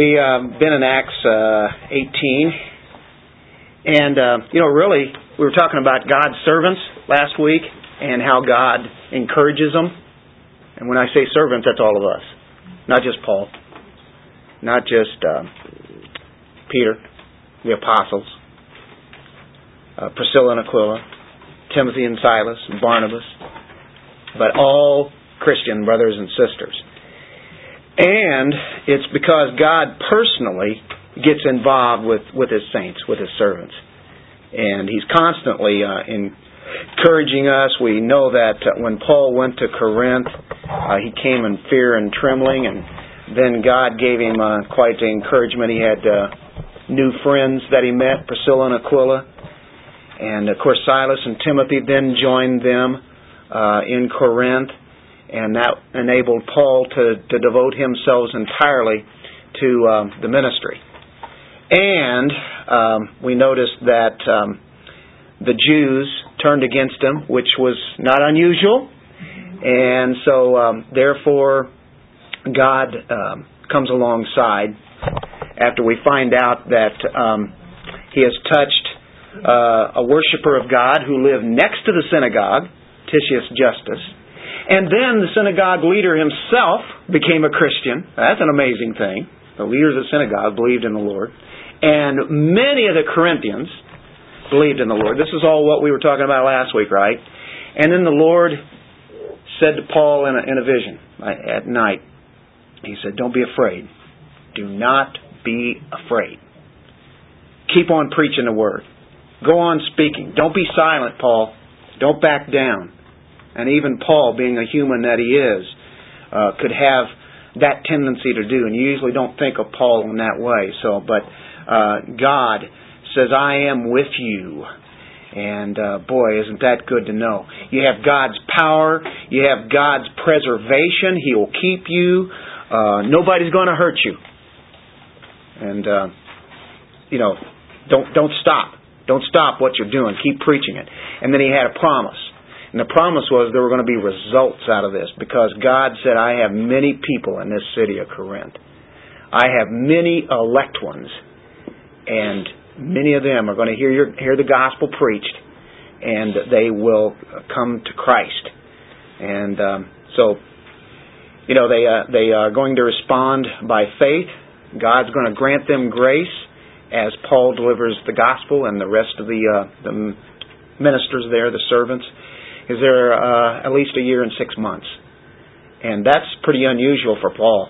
We uh, been in Acts uh, 18, and uh, you know, really, we were talking about God's servants last week and how God encourages them. And when I say servants, that's all of us, not just Paul, not just uh, Peter, the apostles, uh, Priscilla and Aquila, Timothy and Silas, and Barnabas, but all Christian brothers and sisters. And it's because God personally gets involved with, with His saints, with His servants. And He's constantly uh, encouraging us. We know that uh, when Paul went to Corinth, uh, he came in fear and trembling, and then God gave him uh, quite the encouragement. He had uh, new friends that he met, Priscilla and Aquila. And of course, Silas and Timothy then joined them uh, in Corinth and that enabled Paul to, to devote himself entirely to um, the ministry. And um, we noticed that um, the Jews turned against him, which was not unusual. And so, um, therefore, God um, comes alongside after we find out that um, he has touched uh, a worshiper of God who lived next to the synagogue, Titius Justus and then the synagogue leader himself became a Christian. That's an amazing thing. The leaders of the synagogue believed in the Lord. And many of the Corinthians believed in the Lord. This is all what we were talking about last week, right? And then the Lord said to Paul in a, in a vision uh, at night, He said, Don't be afraid. Do not be afraid. Keep on preaching the word. Go on speaking. Don't be silent, Paul. Don't back down and even Paul, being a human that he is, uh, could have that tendency to do. And you usually don't think of Paul in that way. So, but uh, God says, "I am with you." And uh, boy, isn't that good to know? You have God's power. You have God's preservation. He will keep you. Uh, nobody's going to hurt you. And uh, you know, don't don't stop. Don't stop what you're doing. Keep preaching it. And then he had a promise. And the promise was there were going to be results out of this because God said, I have many people in this city of Corinth. I have many elect ones, and many of them are going to hear, your, hear the gospel preached, and they will come to Christ. And um, so, you know, they, uh, they are going to respond by faith. God's going to grant them grace as Paul delivers the gospel and the rest of the, uh, the ministers there, the servants is there uh, at least a year and six months. And that's pretty unusual for Paul.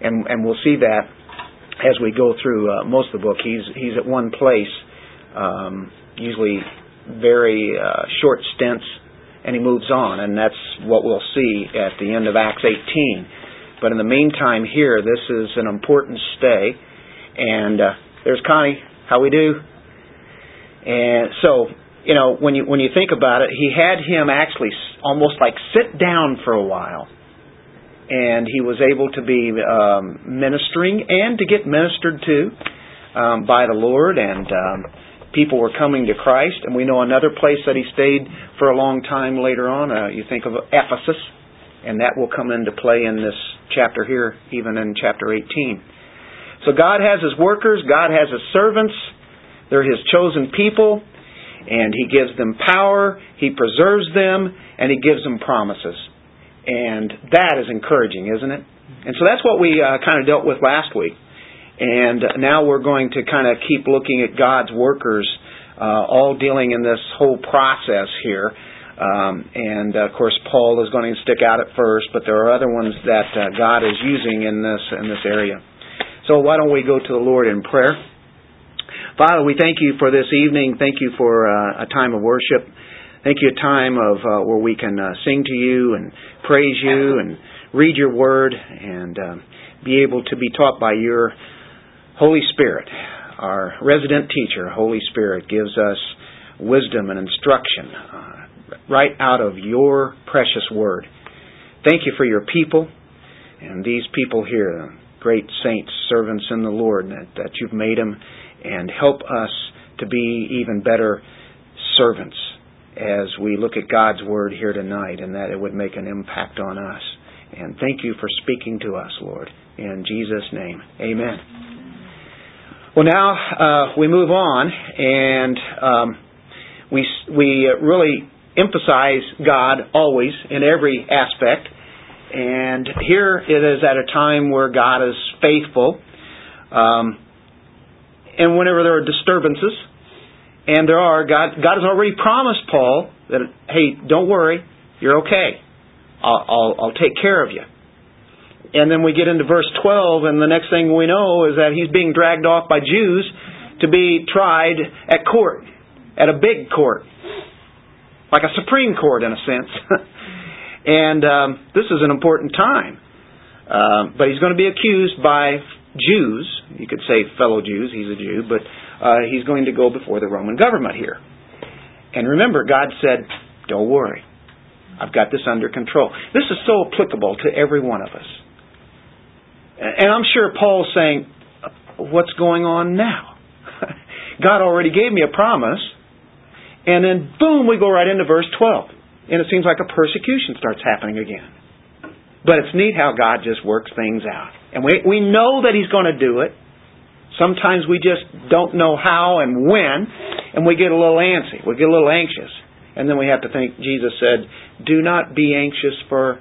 And, and we'll see that as we go through uh, most of the book. He's, he's at one place, um, usually very uh, short stints, and he moves on. And that's what we'll see at the end of Acts 18. But in the meantime, here, this is an important stay. And uh, there's Connie. How we do? And so you know, when you when you think about it, he had him actually almost like sit down for a while, and he was able to be um, ministering and to get ministered to um, by the Lord, and um, people were coming to Christ. And we know another place that he stayed for a long time later on. Uh, you think of Ephesus, and that will come into play in this chapter here, even in chapter 18. So God has His workers, God has His servants. They're His chosen people and He gives them power, He preserves them, and He gives them promises. And that is encouraging, isn't it? And so that's what we uh, kind of dealt with last week. And now we're going to kind of keep looking at God's workers, uh, all dealing in this whole process here. Um, and uh, of course, Paul is going to stick out at first, but there are other ones that uh, God is using in this in this area. So why don't we go to the Lord in prayer? Father, we thank you for this evening. Thank you for uh, a time of worship. Thank you a time of uh, where we can uh, sing to you and praise you and read your word and uh, be able to be taught by your Holy Spirit. Our resident teacher, Holy Spirit, gives us wisdom and instruction uh, right out of your precious word. Thank you for your people and these people here, great saints, servants in the Lord, that, that you've made them and help us to be even better servants as we look at God's Word here tonight and that it would make an impact on us. And thank you for speaking to us, Lord. In Jesus' name, amen. Well, now uh, we move on, and um, we we really emphasize God always in every aspect. And here it is at a time where God is faithful. Um, and whenever there are disturbances, and there are, God, God has already promised Paul that, hey, don't worry, you're okay. I'll, I'll, I'll take care of you. And then we get into verse 12, and the next thing we know is that he's being dragged off by Jews to be tried at court, at a big court, like a Supreme Court in a sense. and um, this is an important time. Uh, but he's going to be accused by Jews. You could say fellow Jews, he's a Jew, but uh, he's going to go before the Roman government here. And remember, God said, Don't worry. I've got this under control. This is so applicable to every one of us. And I'm sure Paul's saying, What's going on now? God already gave me a promise. And then, boom, we go right into verse 12. And it seems like a persecution starts happening again. But it's neat how God just works things out. And we, we know that He's going to do it. Sometimes we just don't know how and when, and we get a little antsy. We get a little anxious. And then we have to think, Jesus said, do not be anxious for.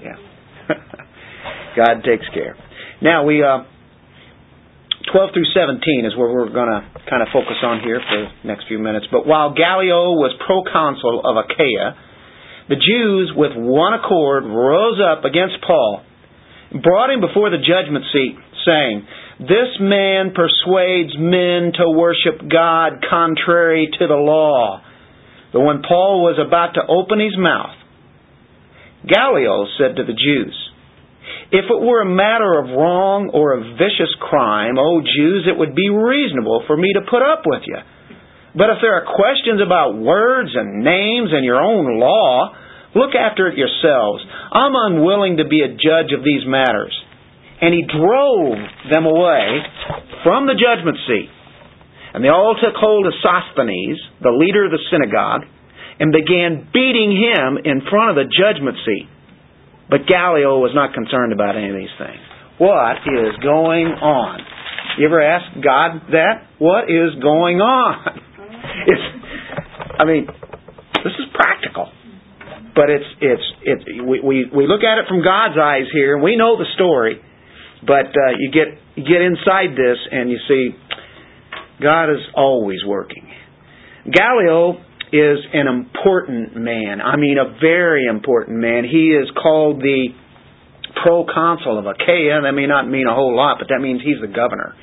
Yeah. God takes care. Now we, uh, 12 through 17 is where we're going to kind of focus on here for the next few minutes. But while Gallio was proconsul of Achaia, the Jews with one accord rose up against Paul, brought him before the judgment seat, saying, This man persuades men to worship God contrary to the law. But when Paul was about to open his mouth, Gallio said to the Jews, If it were a matter of wrong or a vicious crime, O Jews, it would be reasonable for me to put up with you. But if there are questions about words and names and your own law, look after it yourselves. I'm unwilling to be a judge of these matters and he drove them away from the judgment seat. And they all took hold of Sosthenes, the leader of the synagogue, and began beating him in front of the judgment seat. But Gallio was not concerned about any of these things. What is going on? You ever ask God that? What is going on? It's, I mean, this is practical but it's it's it's we, we we look at it from God's eyes here. And we know the story, but uh, you get you get inside this and you see God is always working. Gallio is an important man. I mean, a very important man. He is called the proconsul of Achaia. That may not mean a whole lot, but that means he's the governor.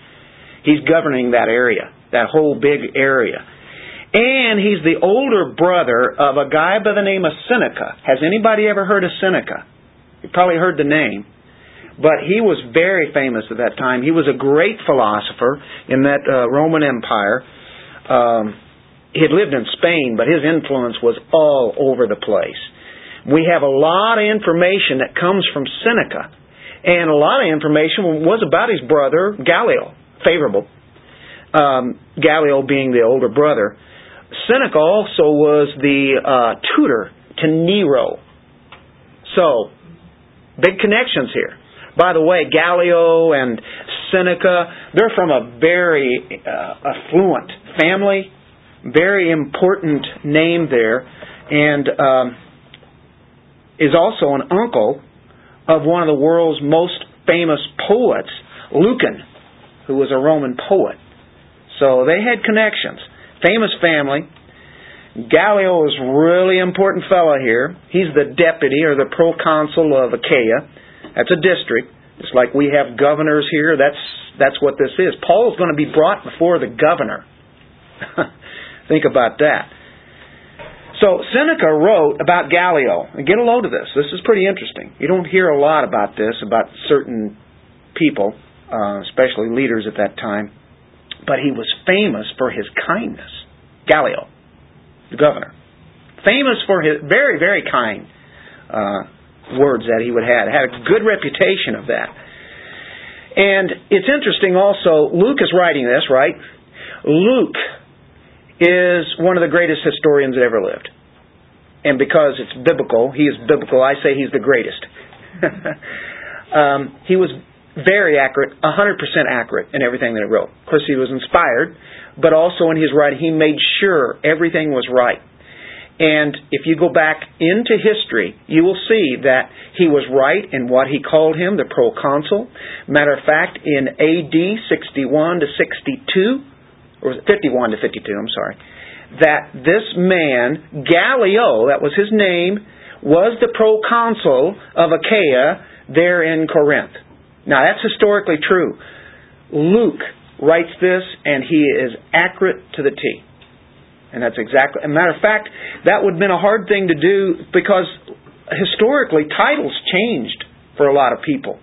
He's governing that area, that whole big area. And he's the older brother of a guy by the name of Seneca. Has anybody ever heard of Seneca? You probably heard the name. But he was very famous at that time. He was a great philosopher in that uh, Roman Empire. Um, he had lived in Spain, but his influence was all over the place. We have a lot of information that comes from Seneca, and a lot of information was about his brother Gallio, favorable. Um, Gallio being the older brother. Seneca also was the uh, tutor to Nero. So, big connections here. By the way, Gallio and Seneca, they're from a very uh, affluent family, very important name there, and um, is also an uncle of one of the world's most famous poets, Lucan, who was a Roman poet. So they had connections. Famous family. Gallio is really important fellow here. He's the deputy or the proconsul of Achaia. That's a district. It's like we have governors here. That's that's what this is. Paul's going to be brought before the governor. Think about that. So Seneca wrote about Gallio. Get a load of this. This is pretty interesting. You don't hear a lot about this about certain people, uh, especially leaders at that time. But he was famous for his kindness. Gallio, the governor, famous for his very very kind. Uh, words that he would have. Had a good reputation of that. And it's interesting also, Luke is writing this, right? Luke is one of the greatest historians that ever lived. and because it's biblical, he is biblical, I say he's the greatest. um, he was very accurate, 100% accurate in everything that he wrote. Of course, he was inspired, but also in his writing, he made sure everything was right. And if you go back into history, you will see that he was right in what he called him, the proconsul. Matter of fact, in AD 61 to 62, or 51 to 52, I'm sorry, that this man, Gallio, that was his name, was the proconsul of Achaia there in Corinth. Now, that's historically true. Luke writes this, and he is accurate to the T. And that's exactly, a matter of fact, that would have been a hard thing to do because historically titles changed for a lot of people.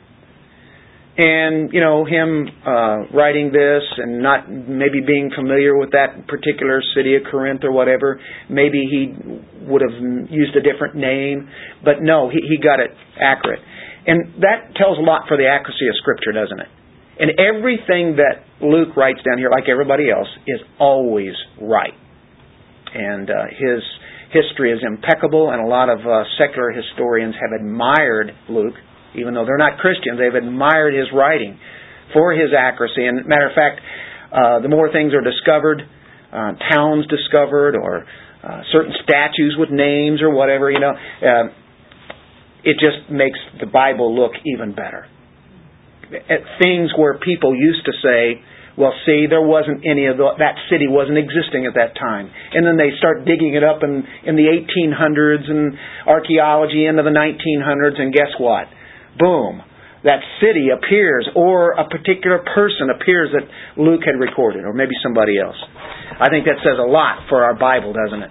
And, you know, him uh, writing this and not maybe being familiar with that particular city of Corinth or whatever, maybe he would have used a different name. But no, he, he got it accurate. And that tells a lot for the accuracy of Scripture, doesn't it? And everything that Luke writes down here, like everybody else, is always right. And uh, his history is impeccable, and a lot of uh, secular historians have admired Luke, even though they're not Christians. They've admired his writing for his accuracy. And matter of fact, uh, the more things are discovered, uh, towns discovered, or uh, certain statues with names or whatever, you know, uh, it just makes the Bible look even better. At things where people used to say, well, see, there wasn't any of the, that city wasn't existing at that time. And then they start digging it up in, in the 1800s and archaeology into the 1900s, and guess what? Boom. That city appears, or a particular person appears that Luke had recorded, or maybe somebody else. I think that says a lot for our Bible, doesn't it?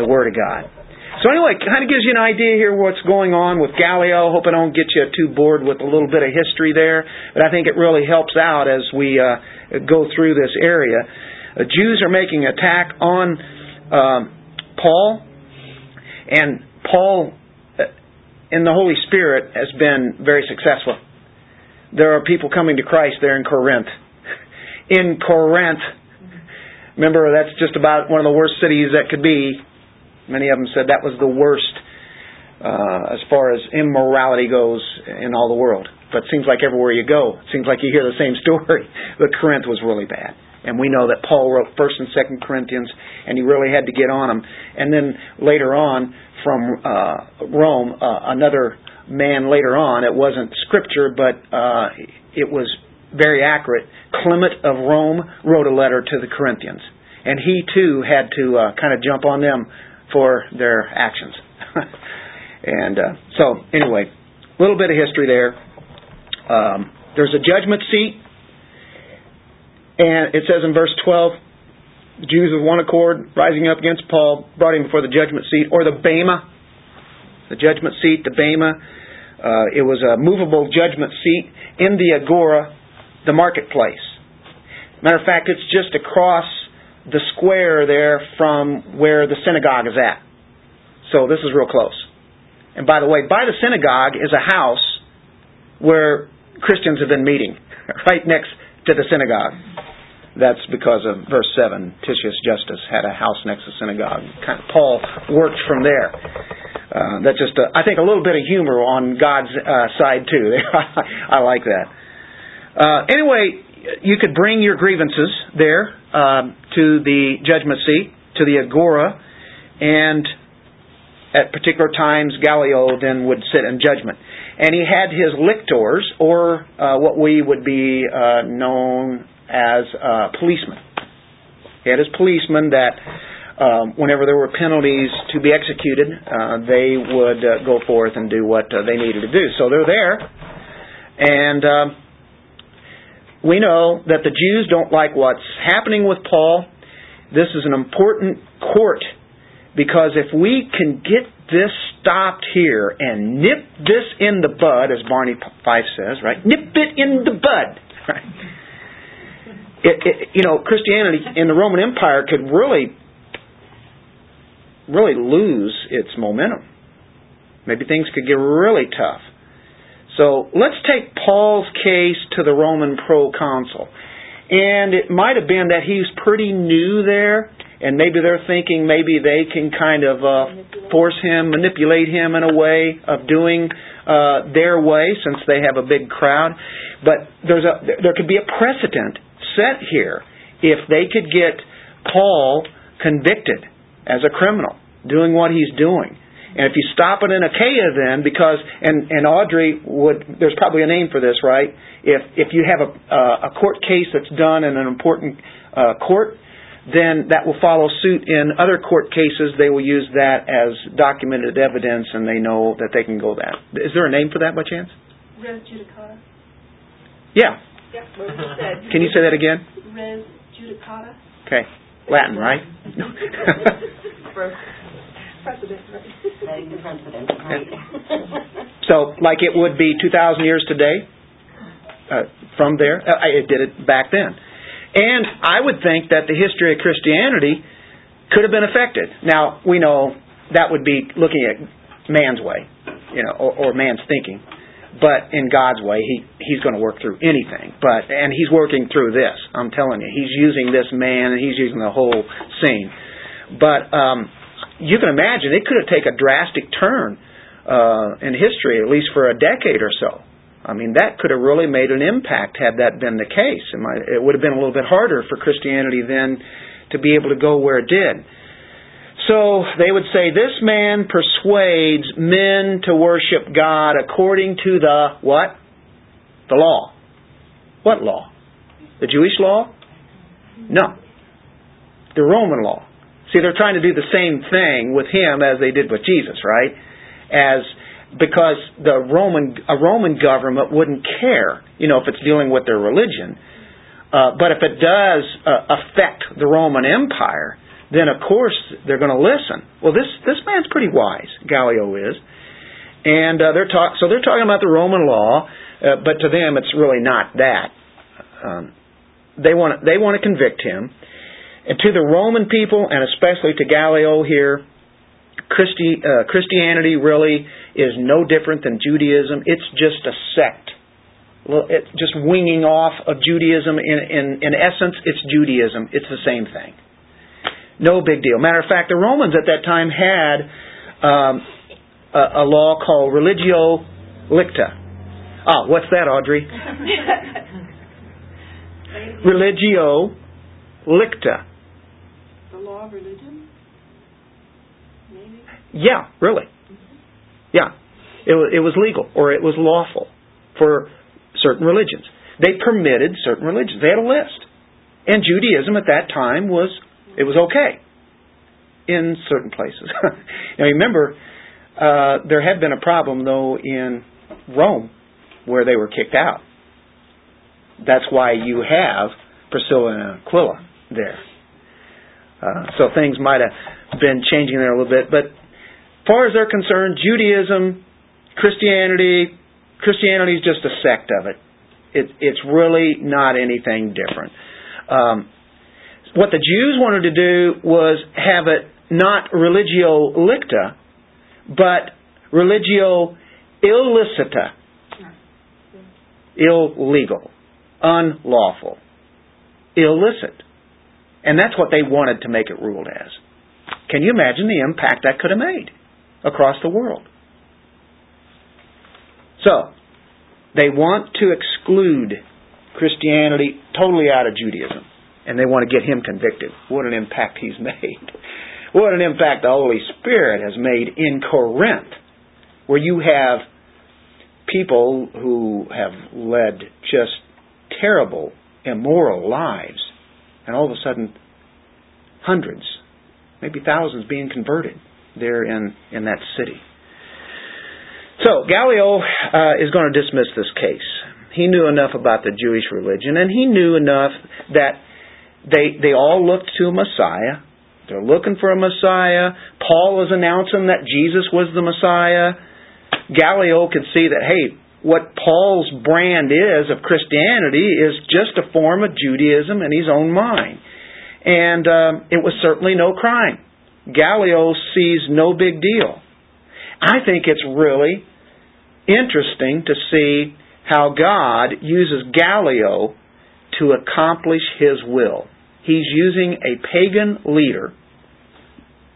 The Word of God. So anyway, kind of gives you an idea here what's going on with Gallio. Hope I don't get you too bored with a little bit of history there, but I think it really helps out as we uh, go through this area. Uh, Jews are making attack on um, Paul, and Paul uh, in the Holy Spirit has been very successful. There are people coming to Christ there in Corinth. In Corinth, remember that's just about one of the worst cities that could be Many of them said that was the worst uh, as far as immorality goes in all the world. But it seems like everywhere you go, it seems like you hear the same story. But Corinth was really bad. And we know that Paul wrote 1st and 2nd Corinthians, and he really had to get on them. And then later on, from uh, Rome, uh, another man later on, it wasn't scripture, but uh, it was very accurate. Clement of Rome wrote a letter to the Corinthians. And he too had to uh, kind of jump on them for their actions. and uh, so, anyway, a little bit of history there. Um, there's a judgment seat, and it says in verse 12, the Jews with one accord, rising up against Paul, brought him before the judgment seat, or the Bema, the judgment seat, the Bema. Uh, it was a movable judgment seat in the Agora, the marketplace. Matter of fact, it's just across the square there from where the synagogue is at. So this is real close. And by the way, by the synagogue is a house where Christians have been meeting, right next to the synagogue. That's because of verse 7. Titius Justus had a house next to the synagogue. Paul worked from there. Uh, that's just, a, I think, a little bit of humor on God's uh, side, too. I like that. Uh, anyway, you could bring your grievances there um, to the judgment seat, to the agora, and at particular times Gallio then would sit in judgment. And he had his lictors, or uh, what we would be uh, known as uh, policemen. He had his policemen that, um, whenever there were penalties to be executed, uh, they would uh, go forth and do what uh, they needed to do. So they're there, and um, we know that the Jews don't like what's happening with Paul. This is an important court because if we can get this stopped here and nip this in the bud, as Barney Fife says, right? Nip it in the bud. Right? It, it, you know, Christianity in the Roman Empire could really, really lose its momentum. Maybe things could get really tough. So let's take Paul's case to the Roman proconsul. And it might have been that he's pretty new there, and maybe they're thinking maybe they can kind of uh, force him, manipulate him in a way of doing uh, their way since they have a big crowd. But there's a there could be a precedent set here if they could get Paul convicted as a criminal doing what he's doing. And if you stop it in Achaia then, because and and Audrey would there's probably a name for this, right? If if you have a uh, a court case that's done in an important uh, court, then that will follow suit in other court cases. They will use that as documented evidence, and they know that they can go that. Is there a name for that by chance? Res judicata. Yeah. Yep, you. Can you say that again? Res judicata. Okay. Latin, right? Precedent, right? Setting the precedent, right? so, like it would be 2,000 years today, uh, from there, uh, it did it back then. And I would think that the history of Christianity could have been affected. Now, we know that would be looking at man's way, you know, or, or man's thinking. But in God's way, he he's going to work through anything. But and he's working through this. I'm telling you, he's using this man and he's using the whole scene. But um, you can imagine it could have taken a drastic turn uh, in history, at least for a decade or so. I mean, that could have really made an impact had that been the case. It would have been a little bit harder for Christianity then to be able to go where it did. So they would say, This man persuades men to worship God according to the what? The law. What law? The Jewish law? No. The Roman law. See, they're trying to do the same thing with him as they did with Jesus, right? As because the Roman a Roman government wouldn't care, you know, if it's dealing with their religion. Uh, but if it does uh, affect the Roman Empire, then of course they're going to listen. Well, this this man's pretty wise, Gallio is, and uh, they're talk so they're talking about the Roman law, uh, but to them it's really not that. Um, they want they want to convict him, and to the Roman people, and especially to Gallio here, Christi, uh, Christianity really is no different than Judaism. It's just a sect. It's just winging off of Judaism. In, in, in essence, it's Judaism. It's the same thing. No big deal. Matter of fact, the Romans at that time had um, a, a law called religio licita. Ah, what's that, Audrey? religio licita. Law of religion? Maybe? Yeah, really. Yeah. It was, it was legal or it was lawful for certain religions. They permitted certain religions. They had a list. And Judaism at that time was it was okay in certain places. now remember, uh, there had been a problem though in Rome where they were kicked out. That's why you have Priscilla and Aquila there. Uh, so things might have been changing there a little bit, but as far as they're concerned, Judaism, Christianity, Christianity is just a sect of it. it it's really not anything different. Um, what the Jews wanted to do was have it not religio licita, but religio illicita, illegal, unlawful, illicit. And that's what they wanted to make it ruled as. Can you imagine the impact that could have made? across the world. So, they want to exclude Christianity totally out of Judaism, and they want to get him convicted. What an impact he's made. What an impact the Holy Spirit has made in Corinth, where you have people who have led just terrible, immoral lives, and all of a sudden, hundreds, maybe thousands being converted there in, in that city. So, Gallio uh, is going to dismiss this case. He knew enough about the Jewish religion, and he knew enough that they, they all looked to Messiah. They're looking for a Messiah. Paul is announcing that Jesus was the Messiah. Gallio could see that, hey, what Paul's brand is of Christianity is just a form of Judaism in his own mind. And um, it was certainly no crime. Gallio sees no big deal. I think it's really interesting to see how God uses Gallio to accomplish his will. he's using a pagan leader,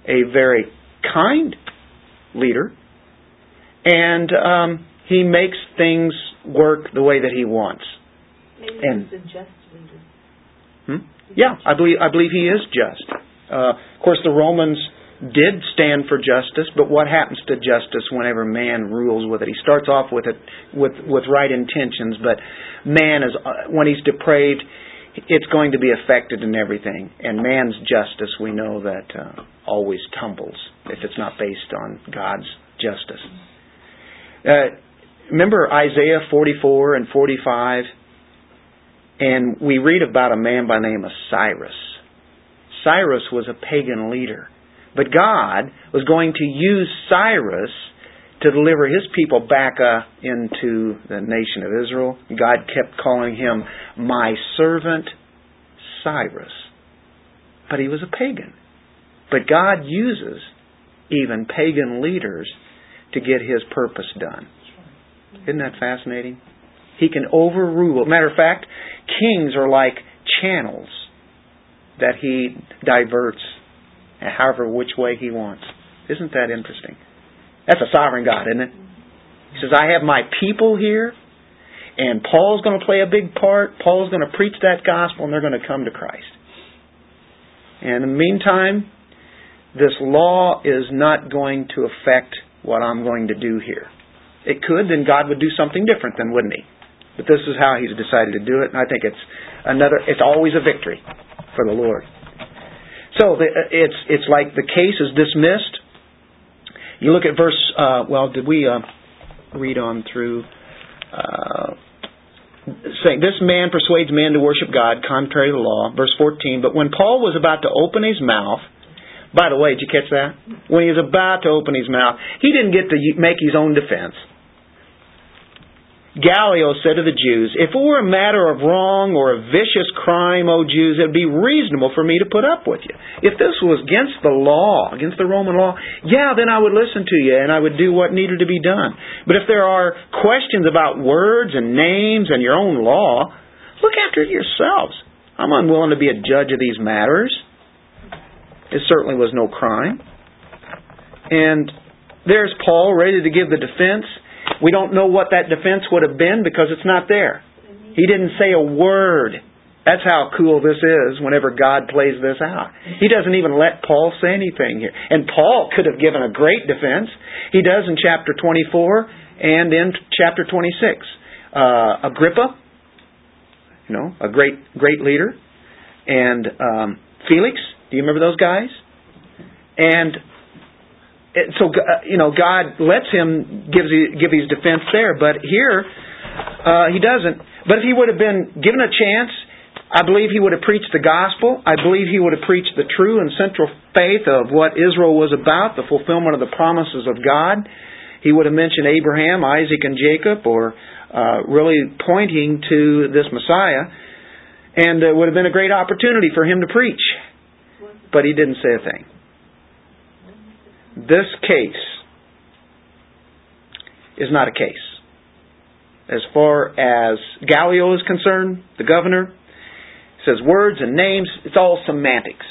a very kind leader, and um, he makes things work the way that he wants. Maybe And- he's a just leader. Hmm? Yeah, I believe I believe he is just. Uh, of course, the Romans did stand for justice, but what happens to justice whenever man rules with it? He starts off with it with with right intentions, but man is uh, when he's depraved, it's going to be affected in everything. And man's justice, we know that uh, always tumbles if it's not based on God's justice. Uh, remember Isaiah 44 and 45? And we read about a man by name of Cyrus. Cyrus was a pagan leader. But God was going to use Cyrus to deliver his people back uh, into the nation of Israel. God kept calling him my servant Cyrus. But he was a pagan. But God uses even pagan leaders to get his purpose done. Isn't that fascinating? He can overrule. Matter of fact, kings are like channels that he diverts however which way he wants. Isn't that interesting? That's a sovereign God, isn't it? He says, I have my people here, and Paul's going to play a big part. Paul's going to preach that gospel, and they're going to come to Christ. And in the meantime, this law is not going to affect what I'm going to do here. It could, then God would do something different, then wouldn't He? But this is how He's decided to do it, and I think it's another. It's always a victory for the Lord. So the, it's it's like the case is dismissed. You look at verse. Uh, well, did we uh, read on through? Uh, saying this man persuades men to worship God contrary to the law. Verse fourteen. But when Paul was about to open his mouth, by the way, did you catch that? When he was about to open his mouth, he didn't get to make his own defense. Gallio said to the Jews, If it were a matter of wrong or a vicious crime, O Jews, it would be reasonable for me to put up with you. If this was against the law, against the Roman law, yeah, then I would listen to you and I would do what needed to be done. But if there are questions about words and names and your own law, look after it yourselves. I'm unwilling to be a judge of these matters. It certainly was no crime. And there's Paul ready to give the defense. We don't know what that defense would have been because it's not there. He didn't say a word. That's how cool this is whenever God plays this out. He doesn't even let Paul say anything here. And Paul could have given a great defense. He does in chapter 24 and in chapter 26. Uh, Agrippa, you know, a great, great leader. And um, Felix, do you remember those guys? And so you know God lets him give give his defense there, but here uh, he doesn't. But if he would have been given a chance, I believe he would have preached the gospel. I believe he would have preached the true and central faith of what Israel was about, the fulfillment of the promises of God. He would have mentioned Abraham, Isaac, and Jacob, or uh, really pointing to this Messiah, and it would have been a great opportunity for him to preach. But he didn't say a thing this case is not a case. As far as Gallio is concerned, the governor, says words and names, it's all semantics.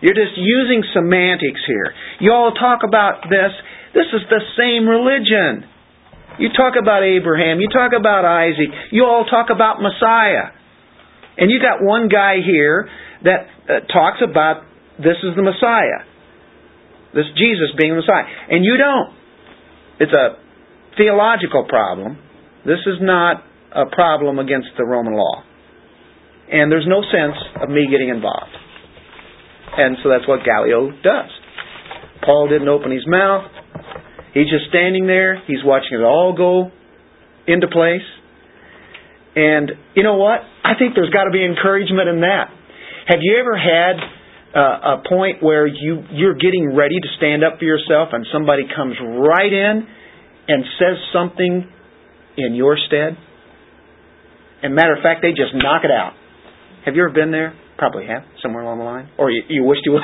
You're just using semantics here. You all talk about this. This is the same religion. You talk about Abraham. You talk about Isaac. You all talk about Messiah. And you got one guy here that uh, talks about this is the Messiah. This Jesus being the Messiah. And you don't. It's a theological problem. This is not a problem against the Roman law. And there's no sense of me getting involved. And so that's what Gallio does. Paul didn't open his mouth. He's just standing there. He's watching it all go into place. And you know what? I think there's got to be encouragement in that. Have you ever had uh, a point where you you're getting ready to stand up for yourself, and somebody comes right in and says something in your stead. And matter of fact, they just knock it out. Have you ever been there? Probably have somewhere along the line, or you, you wished you would.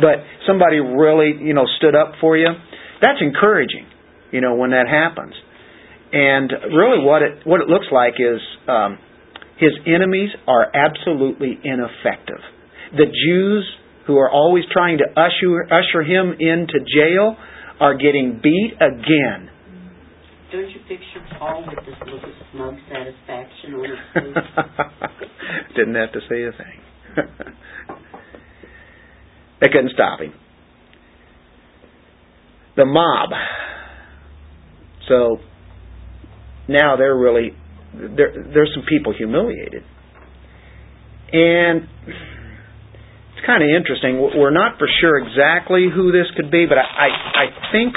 but somebody really, you know, stood up for you. That's encouraging, you know, when that happens. And really, what it what it looks like is um, his enemies are absolutely ineffective. The Jews who are always trying to usher, usher him into jail are getting beat again. Don't you picture Paul with this look of smug satisfaction on his face? Didn't have to say a thing. they couldn't stop him. The mob. So now they're really there. There's some people humiliated, and it's kind of interesting. We're not for sure exactly who this could be, but I, I, I think,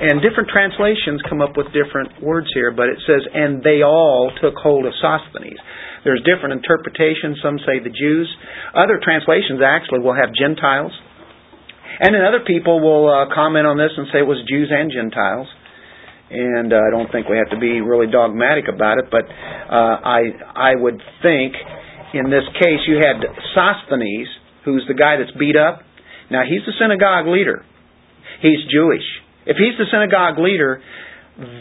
and different translations come up with different words here, but it says, and they all took hold of Sosthenes. There's different interpretations. Some say the Jews. Other translations actually will have Gentiles. And then other people will uh, comment on this and say it was Jews and Gentiles. And uh, I don't think we have to be really dogmatic about it, but uh, I I would think in this case, you had Sosthenes, who's the guy that's beat up. Now, he's the synagogue leader. He's Jewish. If he's the synagogue leader,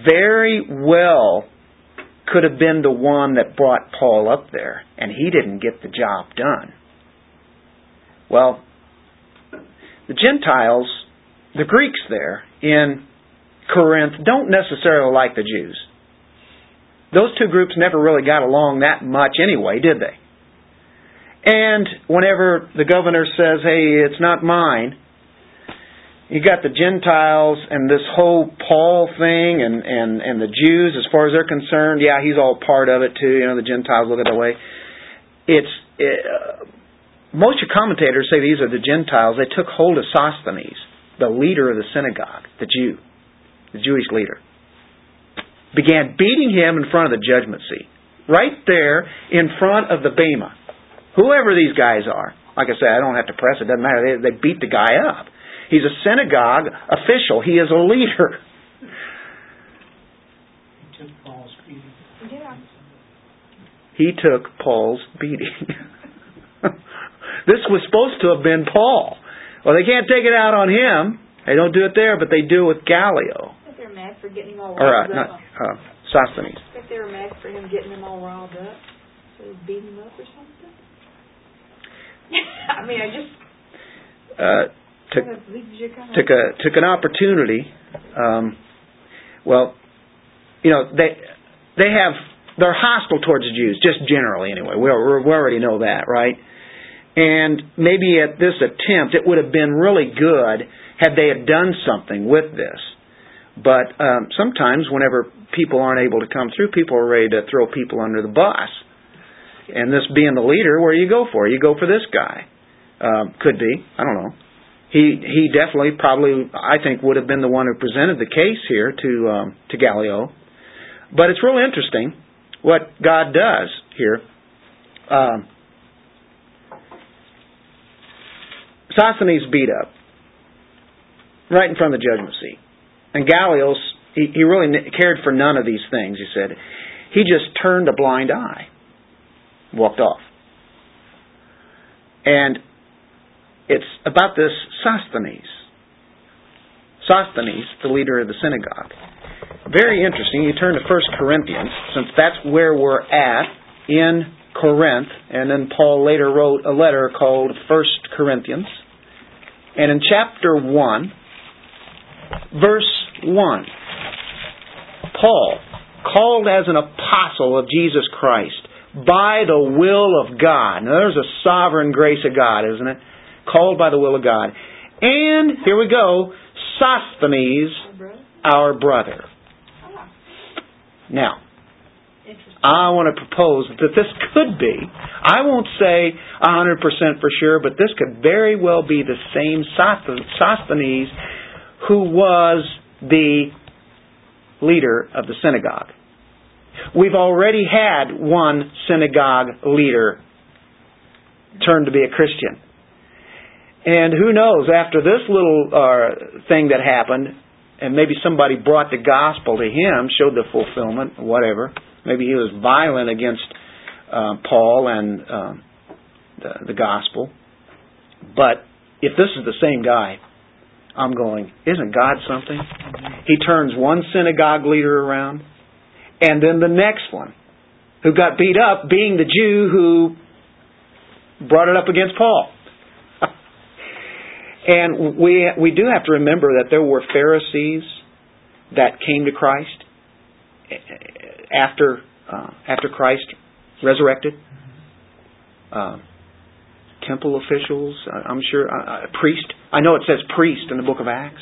very well could have been the one that brought Paul up there, and he didn't get the job done. Well, the Gentiles, the Greeks there in Corinth, don't necessarily like the Jews. Those two groups never really got along that much anyway, did they? And whenever the governor says, hey, it's not mine, you got the Gentiles and this whole Paul thing and, and, and the Jews, as far as they're concerned, yeah, he's all part of it too. You know, the Gentiles look at the way. It's, it, uh, most of commentators say these are the Gentiles. They took hold of Sosthenes, the leader of the synagogue, the Jew, the Jewish leader. Began beating him in front of the judgment seat. Right there in front of the Bema. Whoever these guys are. Like I said, I don't have to press it. Doesn't matter. They, they beat the guy up. He's a synagogue official. He is a leader. He took Paul's beating. Yeah. He took Paul's beating. this was supposed to have been Paul. Well, they can't take it out on him. They don't do it there, but they do it with Gallio. I think they're mad for getting him all riled not, uh, Sosthenes. I think they were mad for him getting them all riled up. So they beat him up or something. I mean, I just Uh, took, kind of leaves you kind of. took a took an opportunity. Um, well, you know they they have they're hostile towards the Jews, just generally anyway. We we already know that, right? And maybe at this attempt, it would have been really good had they had done something with this. But um, sometimes, whenever people aren't able to come through, people are ready to throw people under the bus. And this being the leader, where you go for? You go for this guy. Um, could be. I don't know. He he definitely probably I think would have been the one who presented the case here to um, to Gallio. But it's real interesting what God does here. Um, Sosthenes beat up right in front of the judgment seat, and Gallio he, he really cared for none of these things. He said he just turned a blind eye, walked off, and it's about this Sosthenes. Sosthenes, the leader of the synagogue. Very interesting. You turn to 1 Corinthians, since that's where we're at in Corinth, and then Paul later wrote a letter called 1 Corinthians. And in chapter 1, verse 1, Paul, called as an apostle of Jesus Christ by the will of God. Now there's a sovereign grace of God, isn't it? Called by the will of God. And, here we go, Sosthenes, our brother. Now. I want to propose that this could be, I won't say 100% for sure, but this could very well be the same Sosthenes who was the leader of the synagogue. We've already had one synagogue leader turn to be a Christian. And who knows, after this little uh, thing that happened, and maybe somebody brought the gospel to him, showed the fulfillment, whatever. Maybe he was violent against uh, Paul and um, the, the gospel. But if this is the same guy, I'm going, isn't God something? He turns one synagogue leader around, and then the next one. who got beat up being the Jew who brought it up against Paul. and we we do have to remember that there were Pharisees that came to Christ after uh, after Christ resurrected. Uh, temple officials, uh, I'm sure, uh, a priest. I know it says priest in the book of Acts,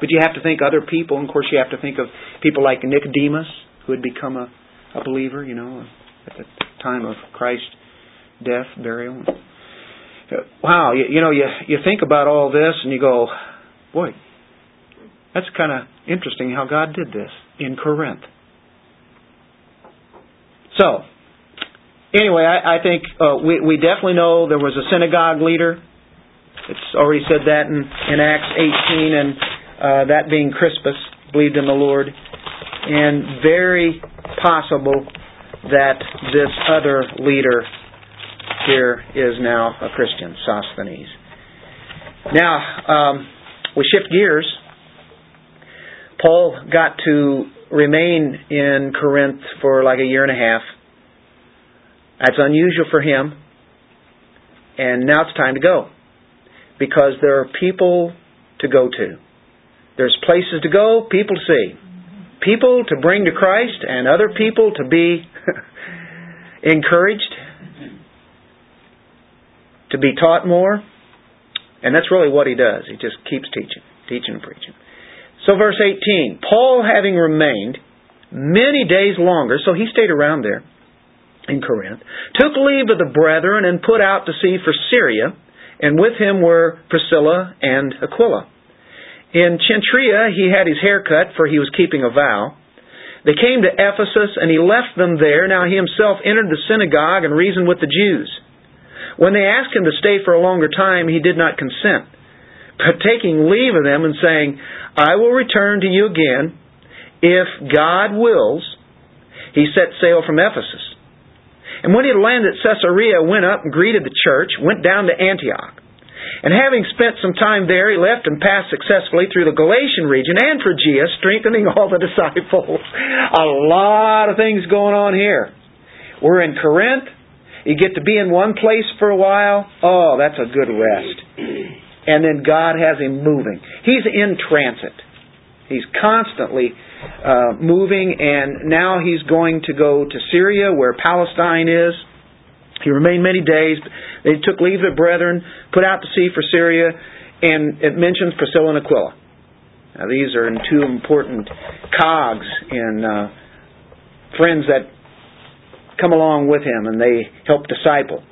but you have to think other people. And of course, you have to think of people like Nicodemus, who had become a, a believer, you know, at the time of Christ's death, burial. Wow, you, you know, you you think about all this and you go, boy, that's kind of interesting how God did this in Corinth. So, anyway, I, I think uh, we, we definitely know there was a synagogue leader. It's already said that in, in Acts 18, and uh, that being Crispus, believed in the Lord. And very possible that this other leader here is now a Christian, Sosthenes. Now, um, we shift gears. Paul got to remain in Corinth for like a year and a half. That's unusual for him. And now it's time to go. Because there are people to go to. There's places to go, people to see. People to bring to Christ and other people to be encouraged, to be taught more. And that's really what he does. He just keeps teaching, teaching and preaching. So, verse 18 Paul, having remained many days longer, so he stayed around there in Corinth, took leave of the brethren and put out to sea for Syria, and with him were Priscilla and Aquila. In Cenchrea he had his hair cut, for he was keeping a vow. They came to Ephesus, and he left them there. Now he himself entered the synagogue and reasoned with the Jews. When they asked him to stay for a longer time, he did not consent. But taking leave of them and saying, I will return to you again, if God wills, he set sail from Ephesus. And when he landed at Caesarea, went up and greeted the church, went down to Antioch. And having spent some time there, he left and passed successfully through the Galatian region and Phrygia, strengthening all the disciples. A lot of things going on here. We're in Corinth. You get to be in one place for a while. Oh, that's a good rest. And then God has him moving. He's in transit. He's constantly uh, moving, and now he's going to go to Syria, where Palestine is. He remained many days. They took leave of the brethren, put out to sea for Syria, and it mentions Priscilla and Aquila. Now, these are two important cogs in uh, friends that come along with him, and they help disciple.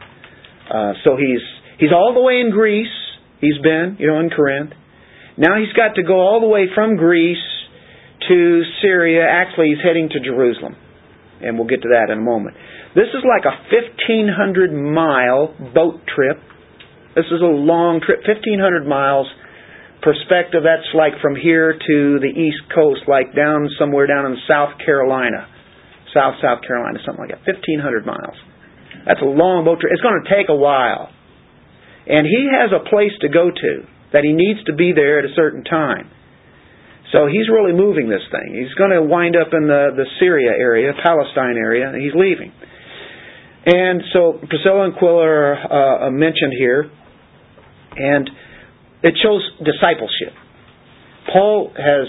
Uh, so he's he's all the way in Greece. He's been, you know, in Corinth. Now he's got to go all the way from Greece to Syria. Actually, he's heading to Jerusalem. And we'll get to that in a moment. This is like a 1,500 mile boat trip. This is a long trip, 1,500 miles. Perspective, that's like from here to the East Coast, like down somewhere down in South Carolina. South, South Carolina, something like that. 1,500 miles. That's a long boat trip. It's going to take a while. And he has a place to go to that he needs to be there at a certain time. So he's really moving this thing. He's going to wind up in the, the Syria area, Palestine area, he's leaving. And so Priscilla and Aquila are uh, mentioned here, and it shows discipleship. Paul has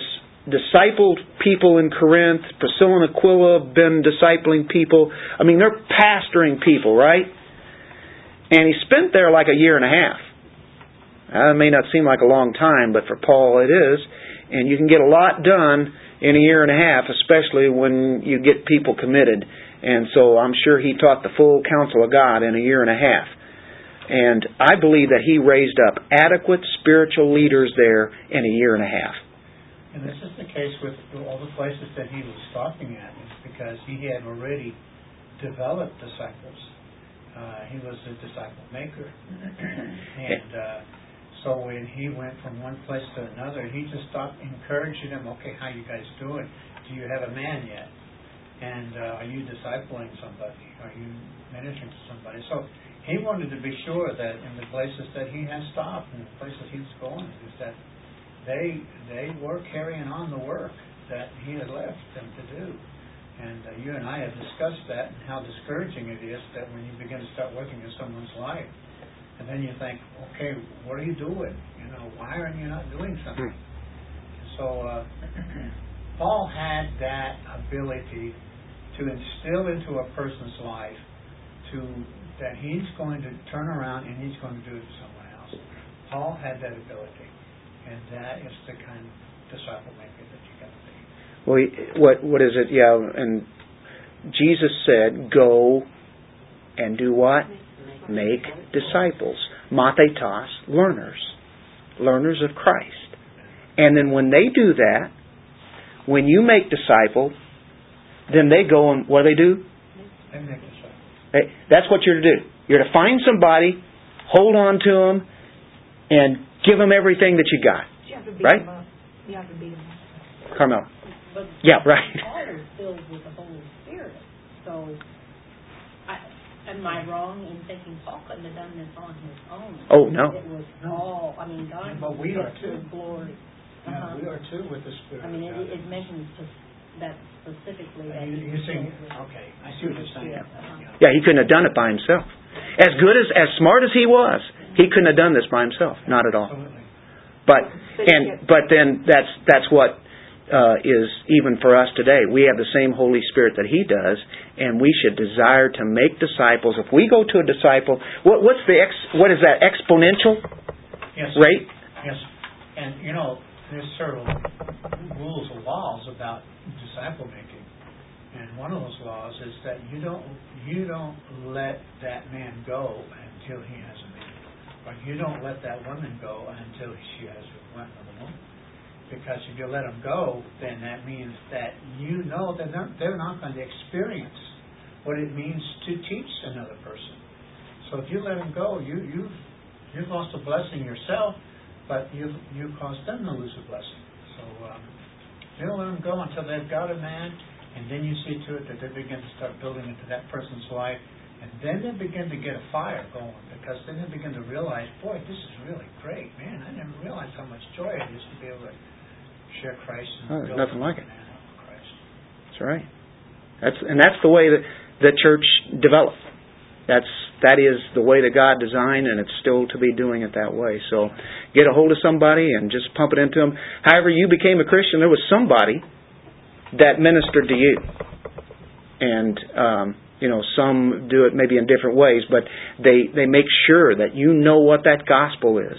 discipled people in Corinth. Priscilla and Aquila have been discipling people. I mean, they're pastoring people, right? And he spent there like a year and a half. That may not seem like a long time, but for Paul it is and you can get a lot done in a year and a half, especially when you get people committed. And so I'm sure he taught the full counsel of God in a year and a half. And I believe that he raised up adequate spiritual leaders there in a year and a half. And this is the case with all the places that he was stopping at, is because he had already developed disciples. Uh, he was a disciple maker. and uh, so when he went from one place to another, he just stopped encouraging them. Okay, how you guys doing? Do you have a man yet? And uh, are you discipling somebody? Are you ministering to somebody? So he wanted to be sure that in the places that he had stopped and the places he was going, is that they they were carrying on the work that he had left them to do. And uh, you and I have discussed that and how discouraging it is that when you begin to start working in someone's life, and then you think, okay, what are you doing? You know, why are you not doing something? So uh, Paul had that ability to instill into a person's life to that he's going to turn around and he's going to do it to someone else. Paul had that ability, and that is the kind of disciple maker that you got to be. Well, what what is it? Yeah, and Jesus said, "Go and do what? Make disciples, mathetos, learners, learners of Christ." And then when they do that, when you make disciples, then they go and what do they do? They make disciples. Hey, That's what you're to do. You're to find somebody, hold on to them, and give them everything that you got. You have to beat Right? them up. You have to beat them up. Carmel. But Yeah, right. Paul was filled with the Holy Spirit, so I, am I wrong in thinking Paul couldn't have done this on his own? Oh, no. It was all, I mean, God. But we are too. His glory. Yeah, Uh-huh. we are too with the Spirit. I mean, it, it mentions just that specifically that You, he you was saying, okay, I see what you're saying. Yeah, uh-huh. Yeah, he couldn't have done it by himself. As good as as smart as he was, he couldn't have done this by himself. Not at all. Absolutely. But and but then that's that's what uh, is even for us today. We have the same Holy Spirit that He does, and we should desire to make disciples. If we go to a disciple, what, what's the ex, what is that exponential Yes. rate? Yes, and you know, there's several rules or laws about disciple making, and one of those laws is that you don't you don't let that man go until he has a man, or you don't let that woman go until she has another woman. Because if you let them go, then that means that you know that they're, they're not going to experience what it means to teach another person. So if you let them go, you you've you've lost a blessing yourself, but you've you've caused them to lose a blessing. So um, you don't let them go until they've got a man, and then you see to it that they begin to start building into that person's life, and then they begin to get a fire going because then they begin to realize, boy, this is really great, man. I didn't realize how much joy it is to be able to share Christ Oh, nothing like it. man up for Christ. That's right. That's and that's the way that the church developed. That's that is the way that God designed, and it's still to be doing it that way. So, get a hold of somebody and just pump it into them. However, you became a Christian, there was somebody that ministered to you, and um, you know some do it maybe in different ways, but they they make sure that you know what that gospel is.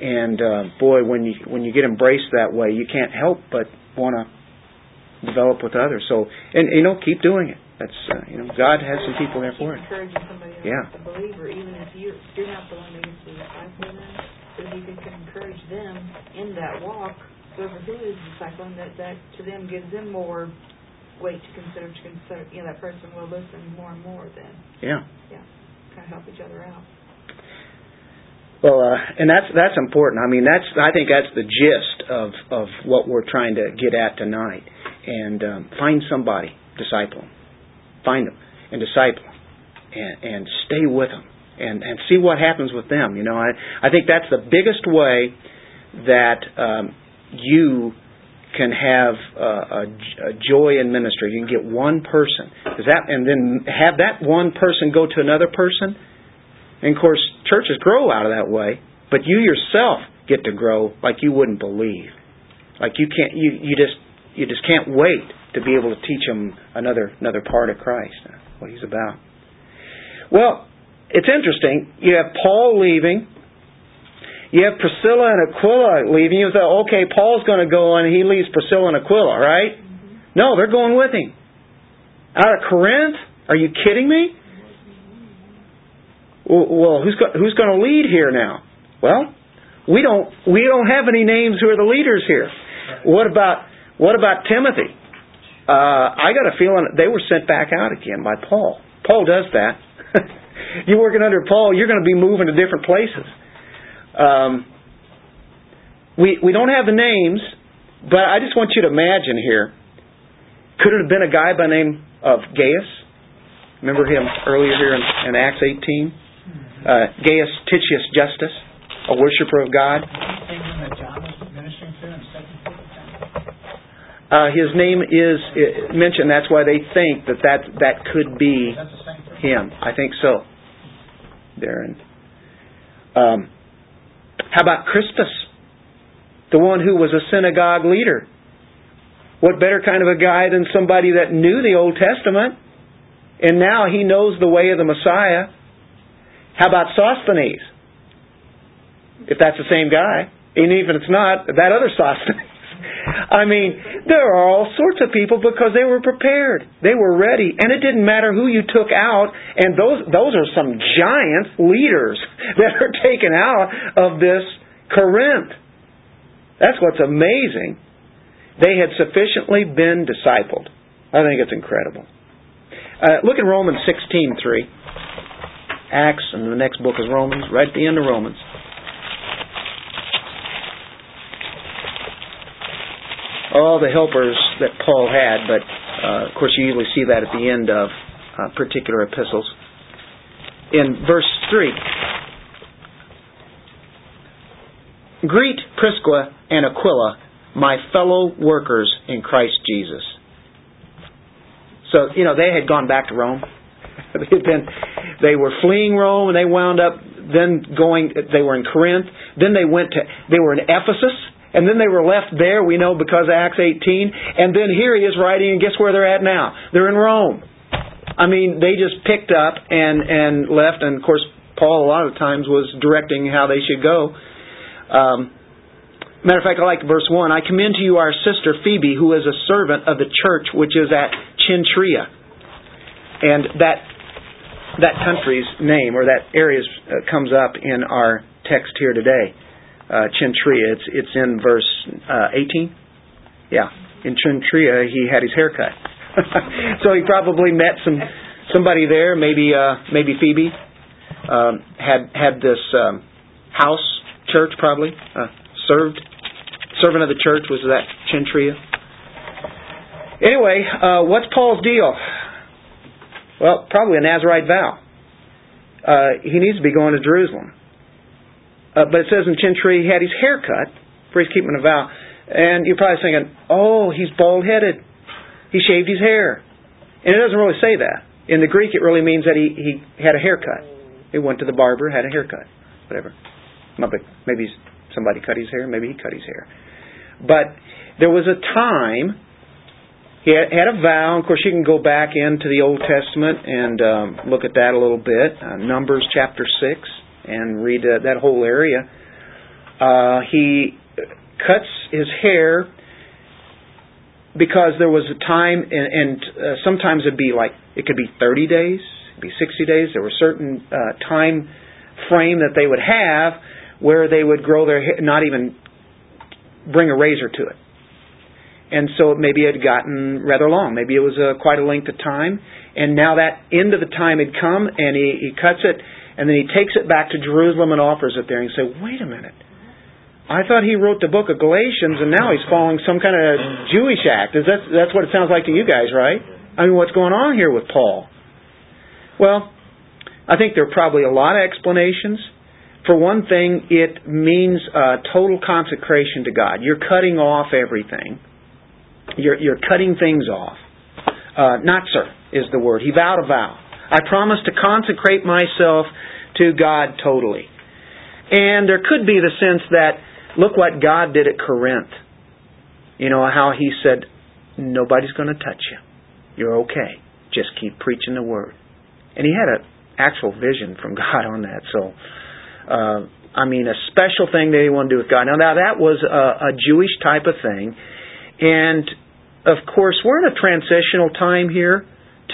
And uh, boy, when you when you get embraced that way, you can't help but want to develop with others. So, and you know, keep doing it. That's uh, you know, God has some people there for it. Encouraging somebody else Yeah. to believe, or even if you you're not the one that gets to disciple them, so you can encourage them in that walk. Whoever who is discipling, that that to them gives them more weight to consider. To consider, you know, that person will listen more and more. Then, Yeah. yeah, kind of help each other out. Well, uh, and that's that's important. I mean, that's I think that's the gist of of what we're trying to get at tonight. And um, find somebody, disciple, 'em. find them and disciple, 'em. and and stay with them, and and see what happens with them. You know, I I think that's the biggest way that um, you can have uh, a, a joy in ministry. You can get one person, is that, and then have that one person go to another person. And of course, churches grow out of that way, but you yourself get to grow like you wouldn't believe. Like you can't, you you just you just can't wait to be able to teach them another another part of Christ, what He's about. Well, it's interesting. You have Paul leaving. You have Priscilla and Aquila leaving. You say, okay, Paul's going to go and he leaves Priscilla and Aquila, right? No, they're going with him. Out of Corinth? Are you kidding me? Well, who's go, who's going to lead here now? Well, we don't we don't have any names who are the leaders here. What about what about Timothy? Uh, I got a feeling they were sent back out again by Paul. Paul does that. you're working under Paul, you're going to be moving to different places. Um, we we don't have the names, but I just want you to imagine here. Could it have been a guy by the name of Gaius? Remember him earlier here in, in Acts 18? Uh, Gaius Titius Justus, a worshiper of God. Uh, his name is uh, mentioned. That's why they think that that, that could be him. I think so. Darren. Um, how about Crispus? The one who was a synagogue leader. What better kind of a guy than somebody that knew the Old Testament? And now he knows the way of the Messiah. How about Sosthenes? If that's the same guy. And even if it's not, that other Sosthenes. I mean, there are all sorts of people because they were prepared. They were ready. And it didn't matter who you took out. And those, those are some giant leaders that are taken out of this Corinth. That's what's amazing. They had sufficiently been discipled. I think it's incredible. Uh, look in Romans 16:3. Acts, and the next book is Romans, right at the end of Romans. All the helpers that Paul had, but uh, of course you usually see that at the end of uh, particular epistles. In verse 3, Greet Prisca and Aquila, my fellow workers in Christ Jesus. So, you know, they had gone back to Rome. they had been, they were fleeing Rome and they wound up then going, they were in Corinth. Then they went to, they were in Ephesus. And then they were left there, we know, because of Acts 18. And then here he is writing, and guess where they're at now? They're in Rome. I mean, they just picked up and, and left. And of course, Paul a lot of times was directing how they should go. Um, matter of fact, I like verse 1. I commend to you our sister Phoebe, who is a servant of the church which is at Cenchrea. And that that country's name or that area uh, comes up in our text here today. Uh, Cenchrea. It's it's in verse uh, 18. Yeah, in Cenchrea he had his hair cut, so he probably met some somebody there. Maybe uh, maybe Phoebe um, had had this um, house church probably uh, served servant of the church was that Cenchrea. Anyway, uh, what's Paul's deal? Well, probably a Nazarite vow. Uh, he needs to be going to Jerusalem. Uh, but it says in Cenchrea he had his hair cut, for he's keeping a vow. And you're probably thinking, oh, he's bald headed. He shaved his hair. And it doesn't really say that. In the Greek, it really means that he, he had a haircut. He went to the barber, had a haircut, whatever. Maybe somebody cut his hair, maybe he cut his hair. But there was a time he had a vow. Of course, you can go back into the Old Testament and um, look at that a little bit. Uh, Numbers chapter six, and read uh, that whole area. Uh, he cuts his hair because there was a time, and, and uh, sometimes it'd be like it could be 30 days, it'd be 60 days. There was certain uh, time frame that they would have where they would grow their hair, not even bring a razor to it. And so maybe it had gotten rather long. Maybe it was a, quite a length of time. And now that end of the time had come, and he, he cuts it, and then he takes it back to Jerusalem and offers it there. And you say, wait a minute. I thought he wrote the book of Galatians, and now he's following some kind of Jewish act. Is that that's what it sounds like to you guys, right? I mean, what's going on here with Paul? Well, I think there are probably a lot of explanations. For one thing, it means uh, total consecration to God. You're cutting off everything. You're, you're cutting things off. Uh, Nazar is the word. He vowed a vow. I promise to consecrate myself to God totally. And there could be the sense that, look what God did at Corinth. You know, how He said, nobody's going to touch you. You're okay. Just keep preaching the Word. And He had an actual vision from God on that. So, uh, I mean, a special thing that He wanted to do with God. Now, now that was a, a Jewish type of thing. And of course, we're in a transitional time here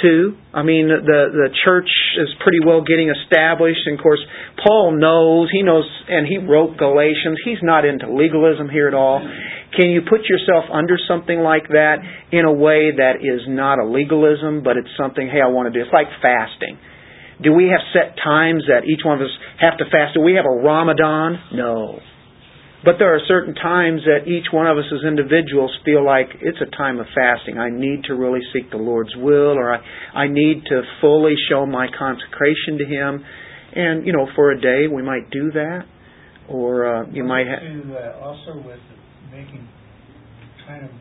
too. I mean, the the church is pretty well getting established, and of course, Paul knows. He knows, and he wrote Galatians. He's not into legalism here at all. Can you put yourself under something like that in a way that is not a legalism, but it's something? Hey, I want to do. It's like fasting. Do we have set times that each one of us have to fast? Do we have a Ramadan? No. But there are certain times that each one of us as individuals feel like it's a time of fasting. I need to really seek the Lord's will, or I, I need to fully show my consecration to Him. And, you know, for a day we might do that. Or uh, you might have. To, uh, also with making, trying to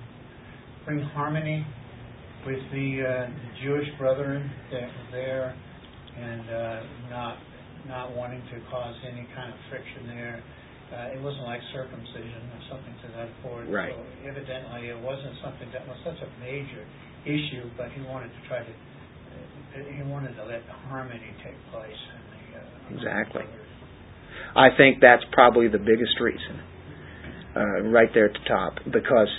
bring harmony with the uh, Jewish brethren that were there, and uh, not not wanting to cause any kind of friction there. Uh, it wasn't like circumcision or something to that effect. Right. So evidently, it wasn't something that was such a major issue, but he wanted to try to uh, he wanted to let the harmony take place. In the, uh, Exactly. I think that's probably the biggest reason, uh, right there at the top, because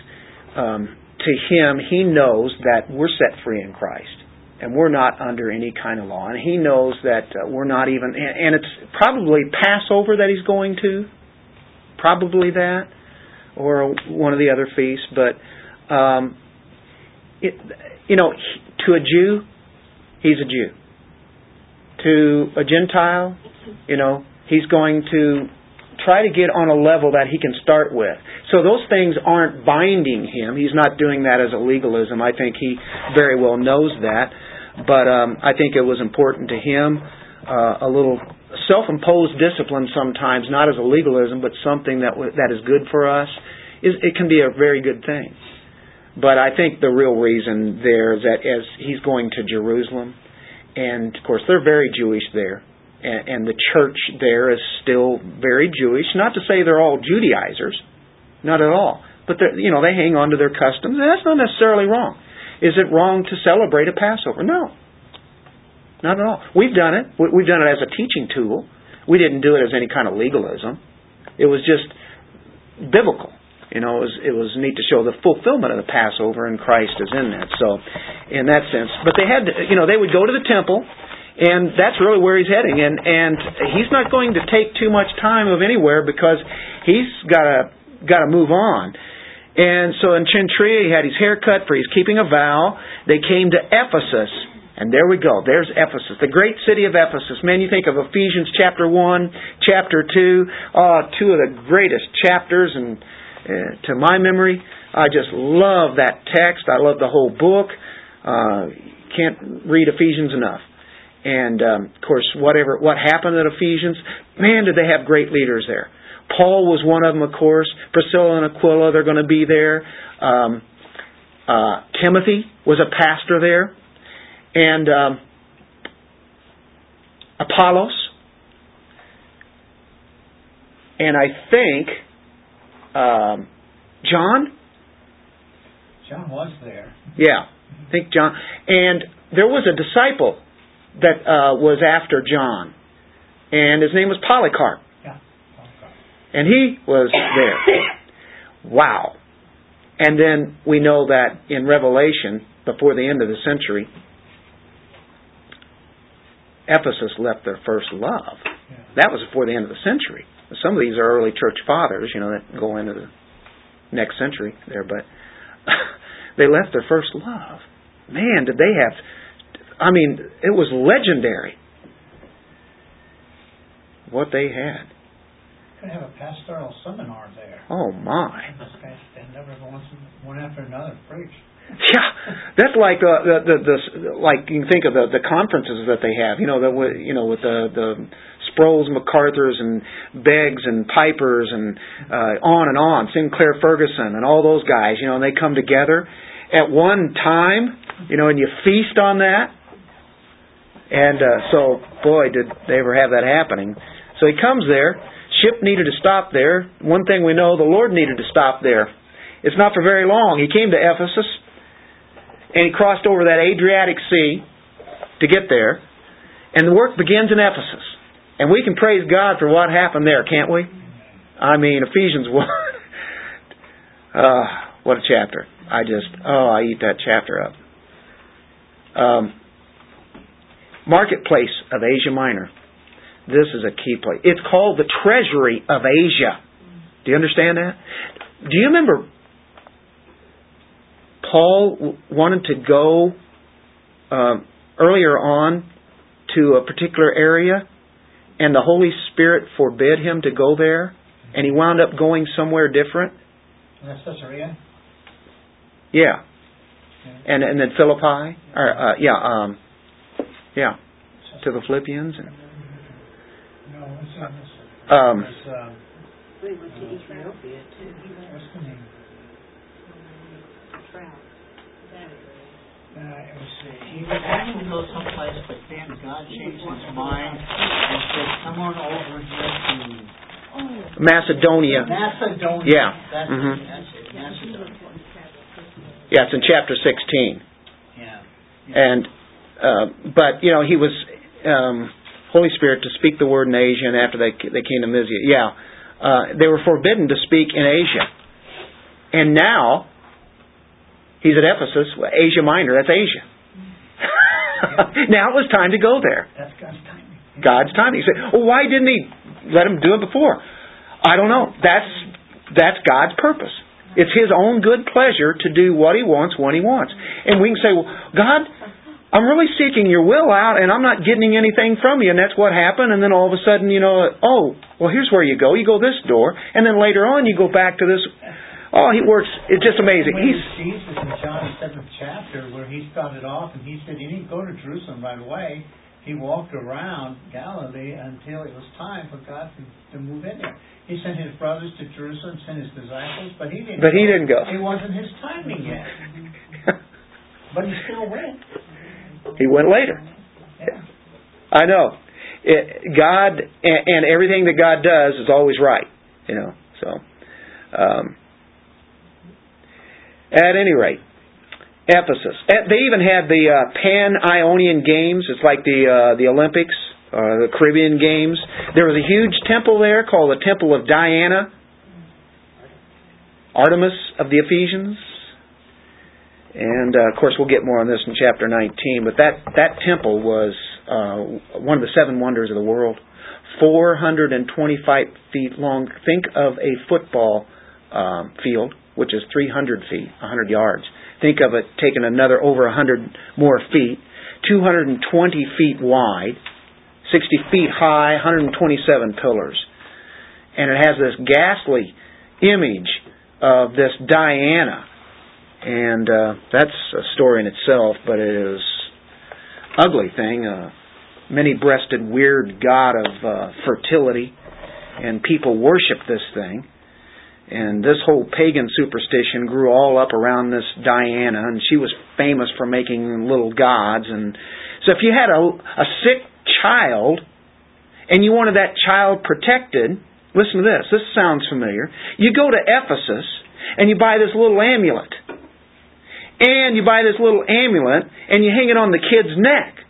um, to him, he knows that we're set free in Christ, and we're not under any kind of law, and he knows that uh, we're not even, and, and it's probably Passover that he's going to, probably that, or one of the other feasts, but um, it, you know, to a Jew, he's a Jew. To a Gentile, you know, he's going to try to get on a level that he can start with. So those things aren't binding him. He's not doing that as a legalism. I think he very well knows that. But um, I think it was important to him uh, a little self-imposed discipline sometimes, not as a legalism, but something that that is good for us. Is it can be a very good thing. But I think the real reason there is that as he's going to Jerusalem, and of course they're very Jewish there, and, and the church there is still very Jewish. Not to say they're all Judaizers, not at all. But you know they hang on to their customs, and that's not necessarily wrong. Is it wrong to celebrate a Passover? No, not at all. We've done it. We- We've done it as a teaching tool. We didn't do it as any kind of legalism. It was just biblical. You know, it was, it was neat to show the fulfillment of the Passover, and Christ is in that. So, in that sense, but they had, to, you know, they would go to the temple, and that's really where he's heading. And and he's not going to take too much time of anywhere because he's got to got to move on. And so in Cenchrea, he had his hair cut for he's keeping a vow. They came to Ephesus. And there we go. There's Ephesus, the great city of Ephesus. Man, you think of Ephesians chapter 1, chapter 2, oh, two of the greatest chapters and uh, to my memory. I just love that text. I love the whole book. Uh, can't read Ephesians enough. And um, of course, whatever what happened at Ephesians, man, did they have great leaders there. Paul was one of them, of course. Priscilla and Aquila, they're going to be there. Um, uh, Timothy was a pastor there, and um, Apollos, and I think um, John. John was there. Yeah, I think John. And there was a disciple that uh, was after John, and his name was Polycarp, Yeah. Okay. and he was there. Wow. And then we know that in Revelation, before the end of the century, Ephesus left their first love. Yeah. That was before the end of the century. Some of these are early church fathers, you know, that go into the next century there, but they left their first love. Man, did they have I mean, it was legendary what they had. Could have a pastoral seminar there. Oh my. This guy stand up every once one after another and preach. Yeah, that's like the the, the the like you can think of the the conferences that they have. You know that you know with the the Sprouls, MacArthur's, and Beggs and Pipers and uh, on and on, Sinclair Ferguson and all those guys. You know, and they come together at one time. You know, and you feast on that. And uh, so, boy, did they ever have that happening. So he comes there. Ship needed to stop there. One thing we know, the Lord needed to stop there. It's not for very long. He came to Ephesus and he crossed over that Adriatic Sea to get there. And the work begins in Ephesus. And we can praise God for what happened there, can't we? I mean, Ephesians 1. uh, what a chapter. I just, oh, I eat that chapter up. Um, marketplace of Asia Minor. This is a key place. It's called the Treasury of Asia. Do you understand that? Do you remember Paul wanted to go um, earlier on to a particular area, and the Holy Spirit forbid him to go there, and he wound up going somewhere different? And that's Caesarea? Yeah. Yeah. And and then Philippi, or uh, yeah, um, yeah, to the Philippians. And, No, it's not this. um, It's, um, We went to Ethiopia too. What's the. Uh, let's see, he was actually go someplace, but then God changed his mind and said, come on over here to Macedonia. Macedonia. Yeah. That's, Mhm. that's it, Macedonia. Yeah, it's in chapter 16. Yeah. And uh, but you know he was um, Holy Spirit to speak the word in Asia, and after they they came to Mysia, yeah, uh, they were forbidden to speak in Asia. And now he's at Ephesus, Asia Minor. That's Asia. now it was time to go there. That's God's timing. God's timing. He said, "Well, why didn't He let him do it before?" I don't know. That's that's God's purpose. It's His own good pleasure to do what He wants when He wants. And we can say, "Well, God, I'm really seeking Your will out, and I'm not getting anything from You." And that's what happened. And then all of a sudden, you know, oh, well, here's where you go. You go this door, and then later on, you go back to this. Oh, He works. It's just amazing. When He's Jesus in John seventh chapter, where he started off, and he said he didn't go to Jerusalem right away. He walked around Galilee until it was time for God to, to move in there. He sent his brothers to Jerusalem, sent his disciples, but he didn't. But he didn't go. It wasn't his timing yet, but he still went. he went later. Yeah. I know. It, God and, and everything that God does is always right. You know. So, um, at any rate, Ephesus. Eh, They even had the uh, Pan Ionian Games. It's like the uh, the Olympics, uh, the Caribbean Games. There was a huge temple there called the Temple of Diana, Artemis of the Ephesians. And uh, of course, we'll get more on this in chapter 19. But that that temple was uh, one of the seven wonders of the world. 425 feet long. Think of a football um, field, which is 300 feet, 100 yards. Think of it taking another over 100 more feet. 220 feet wide, 60 feet high, 127 pillars. And it has this ghastly image of this Diana. And uh, that's a story in itself, but it is ugly thing. A many-breasted, weird god of uh, fertility, and people worship this thing. And this whole pagan superstition grew all up around this Diana, and she was famous for making little gods. And so, if you had a, a sick child and you wanted that child protected, listen to this. This sounds familiar. You go to Ephesus and you buy this little amulet, and you buy this little amulet and you hang it on the kid's neck.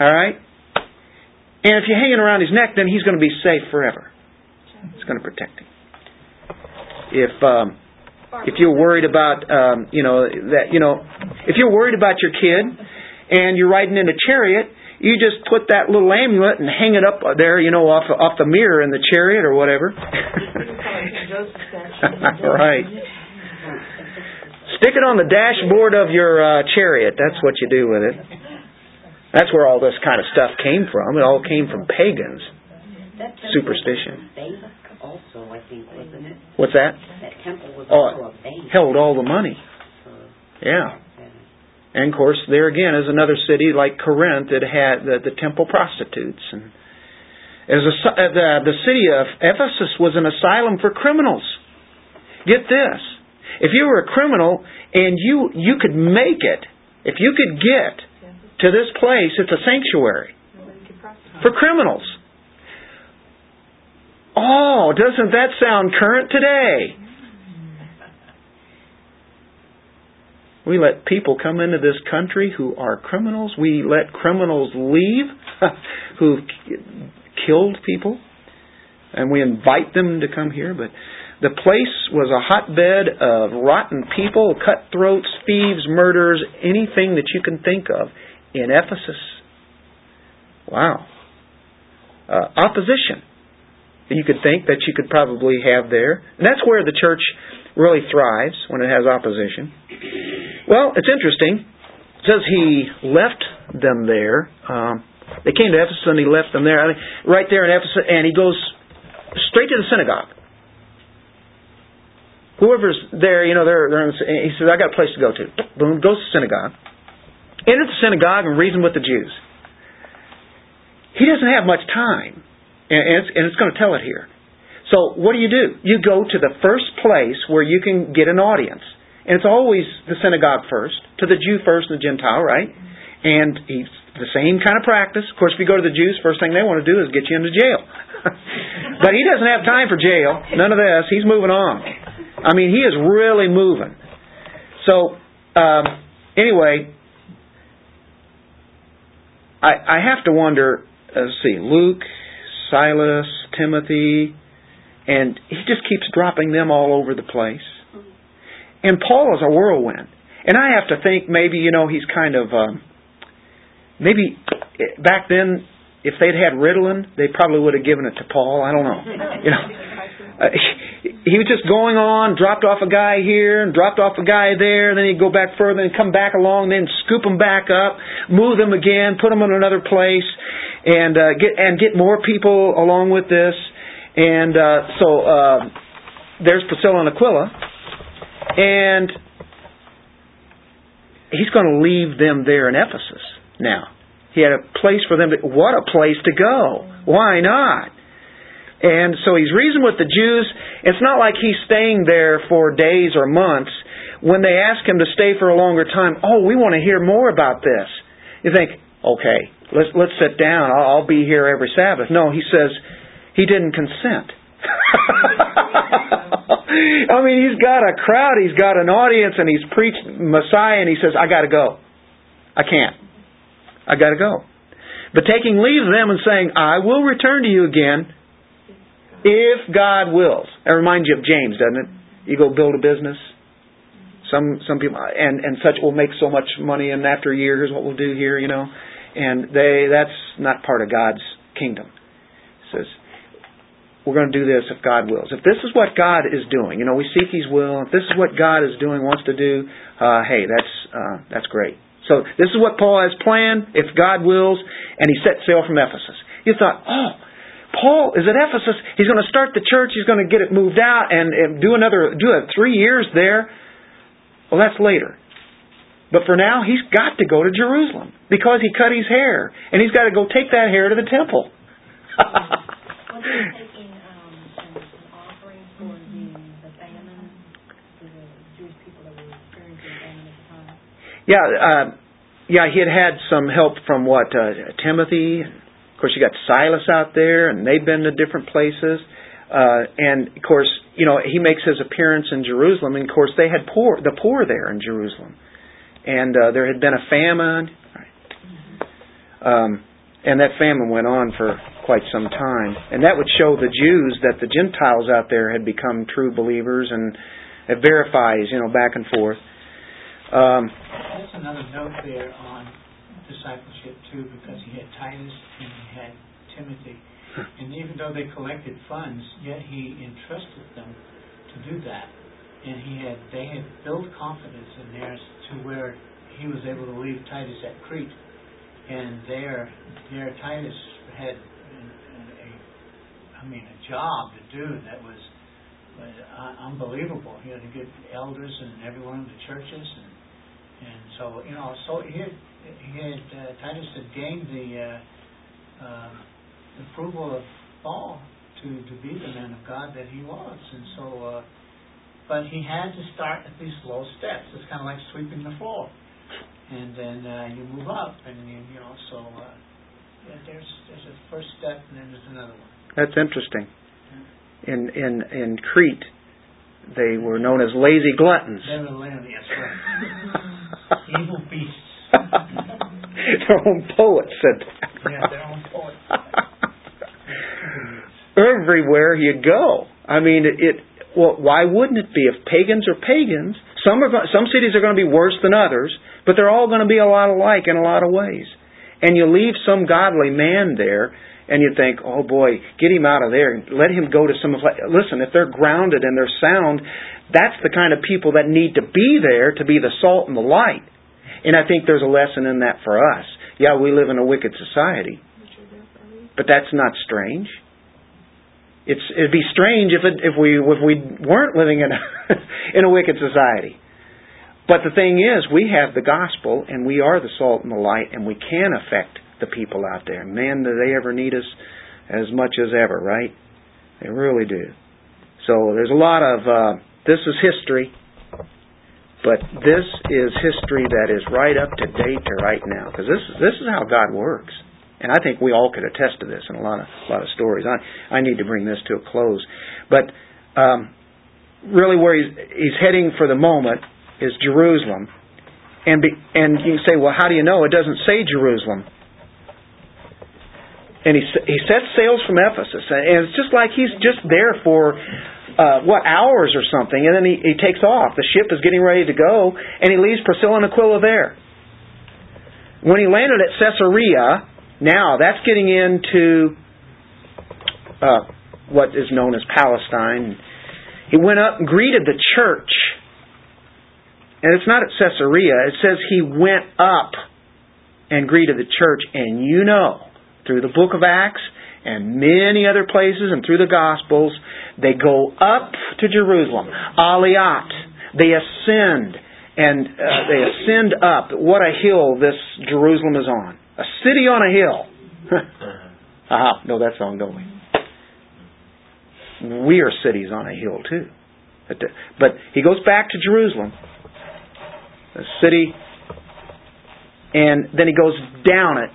All right. And if you hang it around his neck, then he's going to be safe forever. It's going to protect him if um, if you're worried about um, you know that you know if you're worried about your kid and you're riding in a chariot, you just put that little amulet and hang it up there, you know, off off the mirror in the chariot or whatever. right. Stick it on the dashboard of your uh, chariot. That's what you do with it. That's where all this kind of stuff came from. It all came from pagans. That temple Superstition. Was a bank also, I think, wasn't it? What's that? That temple was Oh, also a bank. Held all the money. Yeah. And of course, there again is another city like Corinth that had the, the temple prostitutes. And as a, uh, the, the city of Ephesus was an asylum for criminals. Get this: if you were a criminal and you you could make it, if you could get to this place, it's a sanctuary for criminals. Oh, doesn't that sound current today? We let people come into this country who are criminals. We let criminals leave who've killed people. And we invite them to come here. But the place was a hotbed of rotten people, cutthroats, thieves, murderers, anything that you can think of in Ephesus. Wow. Uh, opposition you could think that you could probably have there. And that's where the church really thrives when it has opposition. Well, it's interesting. It says he left them there. Um, they came to Ephesus and he left them there. Right there in Ephesus, and he goes straight to the synagogue. Whoever's there, you know, they're, they're the, he says, I got a place to go to. Boom, goes to the synagogue. Enters the synagogue and reasons with the Jews. He doesn't have much time, and it's, and it's going to tell it here. So what do you do? You go to the first place where you can get an audience. And it's always the synagogue first, to the Jew first and the Gentile, right? And he's the same kind of practice. Of course, if you go to the Jews, first thing they want to do is get you into jail. but he doesn't have time for jail. None of this. He's moving on. I mean, he is really moving. So, um, anyway, I, I have to wonder. Uh, let's see, Luke, Silas, Timothy, and he just keeps dropping them all over the place. And Paul is a whirlwind. And I have to think maybe, you know, he's kind of um, maybe back then, if they'd had Ritalin, they probably would have given it to Paul. I don't know. You know, uh, he was just going on, dropped off a guy here and dropped off a guy there, and then he'd go back further and come back along, then scoop him back up, move them again, put them in another place, and uh, get and get more people along with this. And uh, so uh, there's Priscilla and Aquila, and he's going to leave them there in Ephesus now. He had a place for them to, what a place to go. Why not? And so he's reasoning with the Jews. It's not like he's staying there for days or months. When they ask him to stay for a longer time, oh, we want to hear more about this. You think, okay, let's let's sit down. I'll, I'll be here every Sabbath. No, he says he didn't consent. I mean, he's got a crowd, he's got an audience, and he's preached Messiah, and he says, I got to go. I can't. I got to go. But taking leave of them and saying, I will return to you again if God wills. That reminds you of James, doesn't it? You go build a business. Some some people and and such will make so much money, and after a year, here's what we'll do here, you know. And they that's not part of God's kingdom. Says we're going to do this if God wills. If this is what God is doing, you know, we seek His will. If this is what God is doing, wants to do, uh, hey, that's uh, that's great. So this is what Paul has planned, if God wills, and he set sail from Ephesus. You thought, oh, Paul is at Ephesus. He's going to start the church. He's going to get it moved out and, and do another do a three years there. Well, that's later. But for now, he's got to go to Jerusalem because he cut his hair, and he's got to go take that hair to the temple. Yeah, uh, yeah, he had had some help from what uh, Timothy. Course, you got Silas out there, and they've been to different places. Uh, and of course, you know, he makes his appearance in Jerusalem. And of course, they had poor the poor there in Jerusalem, and uh, there had been a famine. Um, and that famine went on for quite some time. And that would show the Jews that the Gentiles out there had become true believers, and it verifies, you know, back and forth. Um, That's another note there on discipleship too, because he had Titus and he had Timothy, and even though they collected funds, yet he entrusted them to do that, and he had they had built confidence in theirs to where he was able to leave Titus at Crete, and there there Titus had a, I mean a job to do that was uh, unbelievable. He had to get elders and everyone in the churches and and so, you know, so he had, he had uh, Titus had gained the uh, uh, approval of Paul to, to be the man of God that he was. And so, uh, but he had to start at these slow steps. It's kind of like sweeping the floor. And then uh, you move up, and you, you know, so uh, yeah, there's there's a first step, and then there's another one. That's interesting. In in in Crete, they were known as lazy gluttons. They were lazy, yes, right. Evil beasts. their own poet said that. Yeah, their own poet. Everywhere you go. I mean, it, it well, why wouldn't it be? If pagans are pagans, some are some cities are going to be worse than others, but they're all going to be a lot alike in a lot of ways. And you leave some godly man there, and you think, oh boy, get him out of there. And let him go to some. Listen, if they're grounded and they're sound, that's the kind of people that need to be there to be the salt and the light. And I think there's a lesson in that for us. Yeah, we live in a wicked society, but that's not strange. It's it'd be strange if it, if we if we weren't living in a in a wicked society. But the thing is, we have the gospel, and we are the salt and the light, and we can affect the people out there. Man, do they ever need us as much as ever, right? They really do. So there's a lot of uh, this is history. But this is history that is right up to date to right now, because this this is how God works, and I think we all could attest to this in a lot of a lot of stories. I I need to bring this to a close, but um, really where he's he's heading for the moment is Jerusalem, and be, and you say, well, how do you know? It doesn't say Jerusalem. And he he sets sails from Ephesus, and it's just like he's just there for uh, what hours or something, and then he, he takes off. The ship is getting ready to go, and he leaves Priscilla and Aquila there. When he landed at Caesarea, now that's getting into uh, what is known as Palestine. He went up and greeted the church. And it's not at Caesarea, it says he went up and greeted the church. And you know, through the book of Acts and many other places and through the Gospels, they go up to Jerusalem. Aliyat. They ascend. And uh, they ascend up. What a hill this Jerusalem is on. A city on a hill. Aha, know that song, don't we? Are cities on a hill too. But, uh, but he goes back to Jerusalem, a city, and then he goes down it.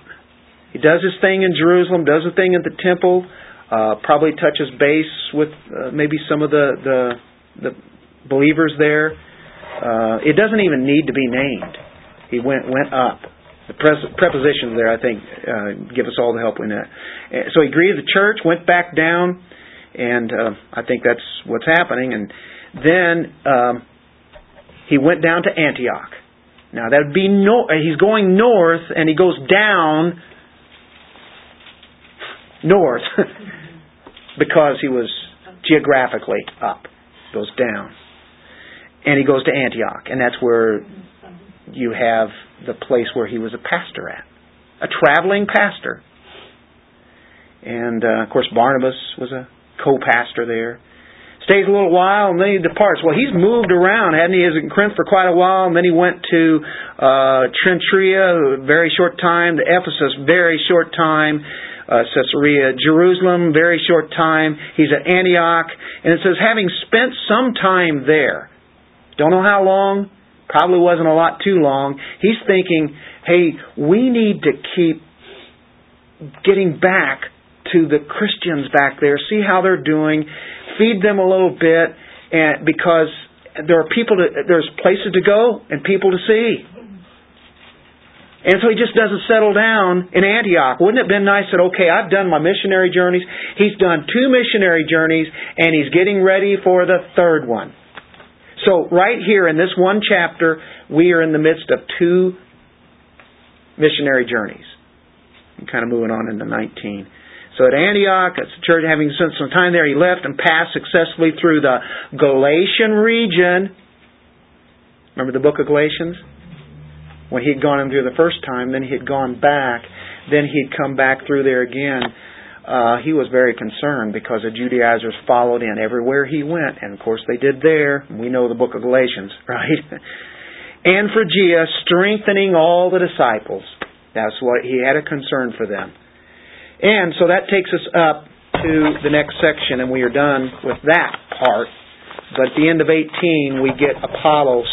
He does his thing in Jerusalem, does a thing at the temple, uh, probably touches base with uh, maybe some of the the, the believers there. Uh, it doesn't even need to be named. He went went up. The pres- prepositions there, I think, uh, give us all the help we need. So he greeted the church, went back down, and uh, I think that's what's happening. And then um, he went down to Antioch. Now that would be no. He's going north, and he goes down north because he was geographically up. Goes down. And he goes to Antioch, and that's where you have the place where he was a pastor at. A traveling pastor. And uh, of course, Barnabas was a co pastor there. Stays a little while and then he departs. Well, he's moved around, hadn't he? He was in Corinth for quite a while, and then he went to uh, Cenchrea, very short time, to Ephesus, very short time, uh, Caesarea, Jerusalem, very short time. He's at Antioch, and it says, having spent some time there, don't know how long, probably wasn't a lot too long, he's thinking, hey, we need to keep getting back to the Christians back there, see how they're doing, feed them a little bit, and because there are people to, there's places to go and people to see. And so he just doesn't settle down in Antioch. Wouldn't it have been nice that, okay, I've done my missionary journeys. He's done two missionary journeys, and he's getting ready for the third one. So, right here in this one chapter, we are in the midst of two missionary journeys. I'm kind of moving on into 19. So at Antioch, it's the church having spent some time there, he left and passed successfully through the Galatian region. Remember the book of Galatians? When he had gone in through the first time, then he had gone back, then he'd come back through there again. Uh, he was very concerned because the Judaizers followed in everywhere he went, and of course they did there. We know the book of Galatians, right? and Phrygia, strengthening all the disciples. That's what he had a concern for them. And so that takes us up to the next section, and we are done with that part. But at the end of 18, we get Apollos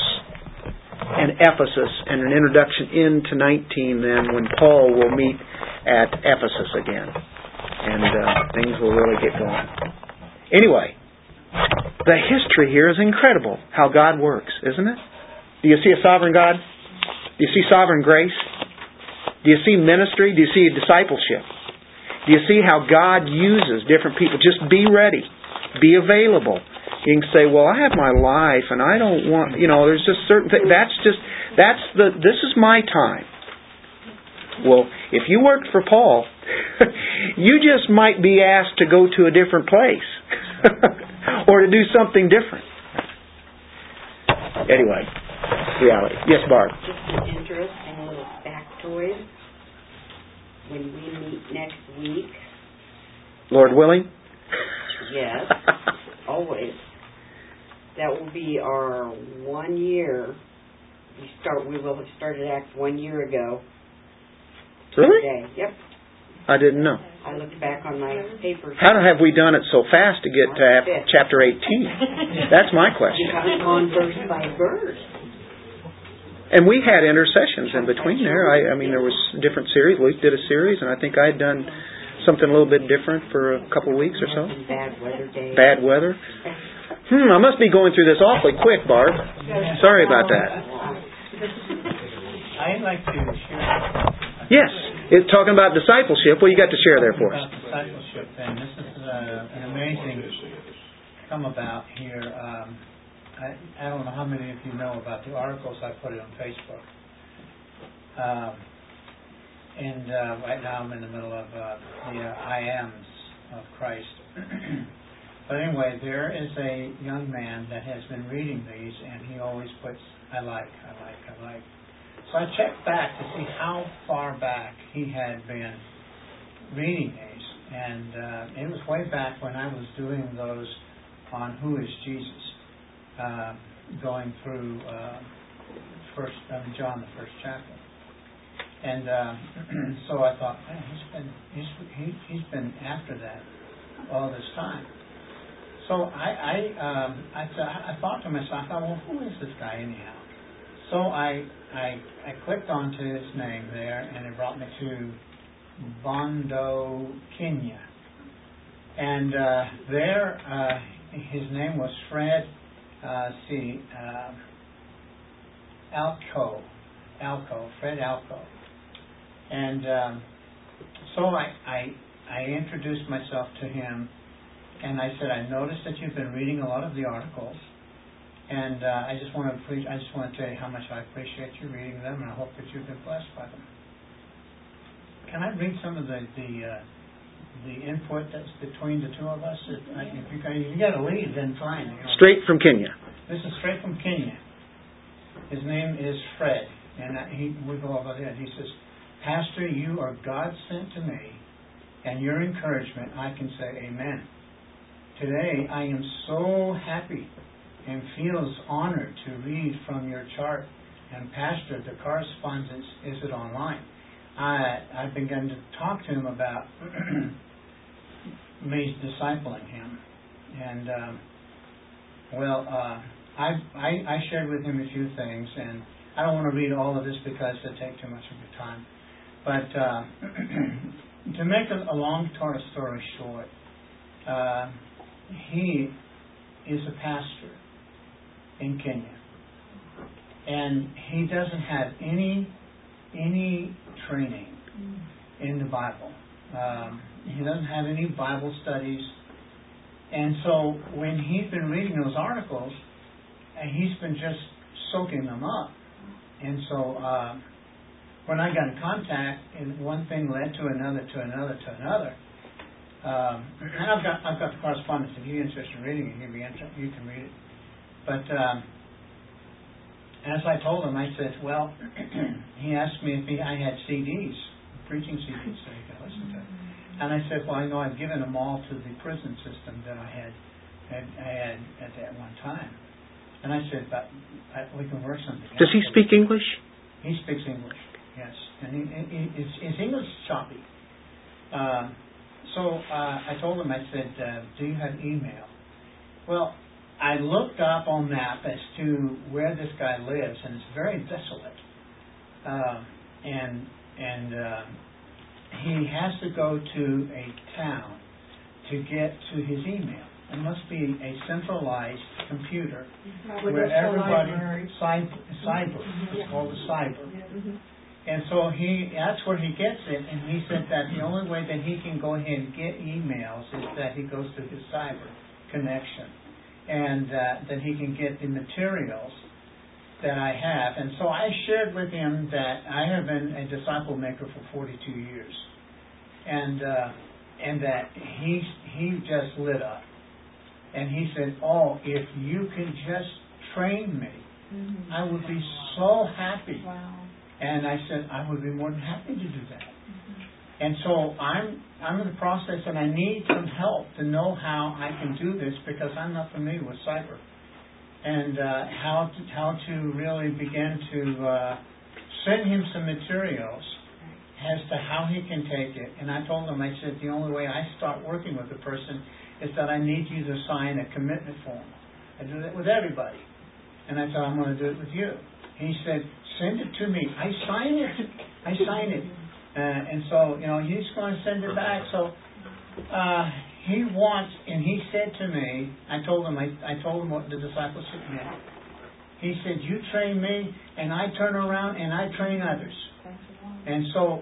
and Ephesus and an introduction into 19 then when Paul will meet at Ephesus again. And uh, things will really get going. Anyway, the history here is incredible how God works, isn't it? Do you see a sovereign God? Do you see sovereign grace? Do you see ministry? Do you see discipleship? Do you see how God uses different people? Just be ready. Be available. You can say, "Well, I have my life, and I don't want," you know. There's just certain things. That's just that's the. This is my time. Well, if you worked for Paul, you just might be asked to go to a different place or to do something different. Anyway, reality. Yes, Barb. Just an interest interesting little factoid. When we meet next week, Lord willing. yes, always. That will be our one year. We start. We will have started Acts one year ago Really? today. Yep. I didn't know. I looked back on my papers. How have we done it so fast to get to ap- chapter 18? That's my question. Because I'm on verse by verse. And we had intercessions in between there. I, I mean, there was different series. Luke did a series, and I think I had done something a little bit different for a couple of weeks or so. Bad weather days. Bad weather. Hmm, I must be going through this awfully quick, Barb. Sorry about that. I'd like to share. Yes, it's talking about discipleship. What you got to share there for us? About discipleship, and this is uh, an amazing come about here. Um, I, I don't know how many of you know about the articles I put it on Facebook. Um, and uh, right now I'm in the middle of uh, the uh, I ams of Christ. but anyway, there is a young man that has been reading these, and he always puts I like, I like, I like. So I checked back to see how far back he had been reading these, and uh, it was way back when I was doing those on who is Jesus, uh, going through uh, first I John the first chapter, and uh, so I thought, man, he's been he's he, he's been after that all this time. So I I um, I, I thought to myself, I thought, well, who is this guy anyhow? So I I I clicked onto his name there, and it brought me to Bondo, Kenya, and uh, there. Uh, his name was Fred, uh, see, uh, Alco, Alco, Fred Alco. And um, so I, I, I introduced myself to him, and I said, I noticed that you've been reading a lot of the articles, and uh, I just want to pre- I just want to tell you how much I appreciate you reading them, and I hope that you've been blessed by them. Can I read some of the the uh, the input that's between the two of us? If, if you, if you got to leave, then fine. You know. Straight from Kenya. This is straight from Kenya. His name is Fred, and I, he, we go over there. He says, Pastor, you are God sent to me, and your encouragement, I can say amen. Today, I am so happy and feels honored to read from your chart. And Pastor, the correspondence, is it online? I, I've begun to talk to him about me discipling him. And, um, well, uh, I, I, I shared with him a few things, and I don't want to read all of this because it'll take too much of your time. But uh, to make a, a long story short, uh, he is a pastor in Kenya, and he doesn't have any any training in the Bible. Um, he doesn't have any Bible studies, and so when he's been reading those articles, and he's been just soaking them up. And so uh, when I got in contact, and one thing led to another, to another, to another. Um, and I've got I've got the correspondence. If you're interested in reading it, you'd be interested, you can read it. But um, as I told him, I said, well, he asked me if he, I had CDs, preaching CDs, so he could listen to. It. And I said, well, I know I've given them all to the prison system that I had, had I had at that one time. And I said, but I, we can work something. Does he speak English? He speaks English, yes, and he, he, his, his English is choppy. Uh, so uh, I told him, I said, uh, do you have email? Well, I looked up on map as to where this guy lives, and it's very desolate. Uh, and and uh, he has to go to a town to get to his email. It must be a centralized computer where everybody cyber, cyber it's called a cyber. And so he that's where he gets it, and he said that the only way that he can go ahead and get emails is that he goes to his cyber connection and uh, that he can get the materials that I have. And so I shared with him that I have been a disciple maker for 42 years, and uh, and that he he just lit up, and he said, "Oh, if you can just train me, Mm-hmm. I would be so happy." Wow. And I said, "I would be more than happy to do that." Mm-hmm. And so I'm I'm in the process, and I need some help to know how I can do this because I'm not familiar with cyber, and uh, how to how to really begin to uh, send him some materials as to how he can take it. And I told him, I said, the only way I start working with a person is that I need you to sign a commitment form. I do that with everybody, and I said I'm going to do it with you. He said, send it to me. I sign it. I sign it. Uh, and so, you know, he's going to send it back. So, uh, he wants, and he said to me, I told him, I, I told him what the discipleship meant. He said, you train me, and I turn around and I train others. And so,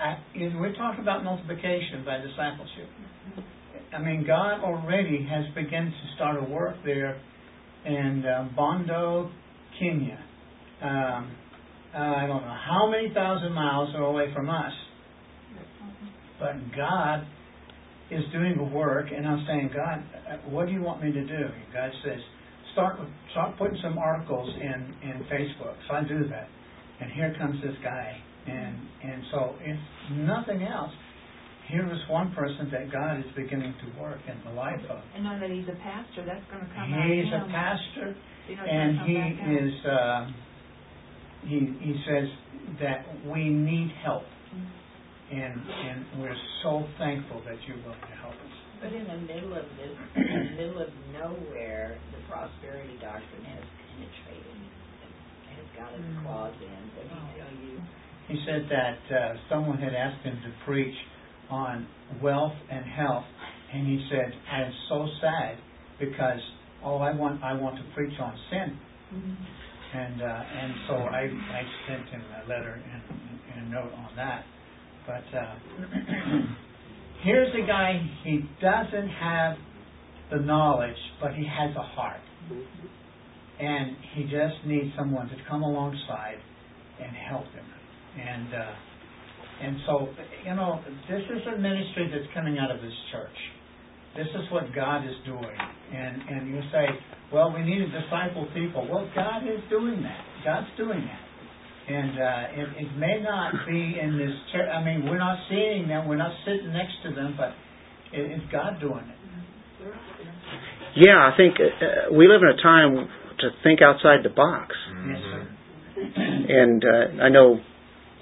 I, and we're talking about multiplication by discipleship. I mean, God already has begun to start a work there in uh, Bondo, Kenya. Um, uh, I don't know how many thousand miles are away from us, but God is doing the work, and I'm saying, God, what do you want me to do? And God says, start start putting some articles in in Facebook. So I do that, and here comes this guy, and and so if nothing else, here is one person that God is beginning to work in the life of. And know that he's a pastor, that's gonna come out He's a pastor, You know, and he come is. Uh, he he says that we need help, and and we're so thankful that you're willing to help us. But in the middle of this, in the middle of nowhere, the prosperity doctrine has penetrated, and has got its claws in. What did he tell you? He said that uh, someone had asked him to preach on wealth and health, and he said, "I am so sad because all I want I want to preach on sin." Mhm. And uh, and so I I sent him a letter and, and a note on that. But uh, here's a guy he doesn't have the knowledge, but he has a heart, and he just needs someone to come alongside and help him. And uh, and so you know this is a ministry that's coming out of this church. This is what God is doing, and and you say, well, we need to disciple people. Well, God is doing that. God's doing that. And uh, it, it may not be in this church. I mean, we're not seeing them. We're not sitting next to them, but it, it's God doing it. Yeah, I think uh, we live in a time to think outside the box. Yes, sir. And uh, I know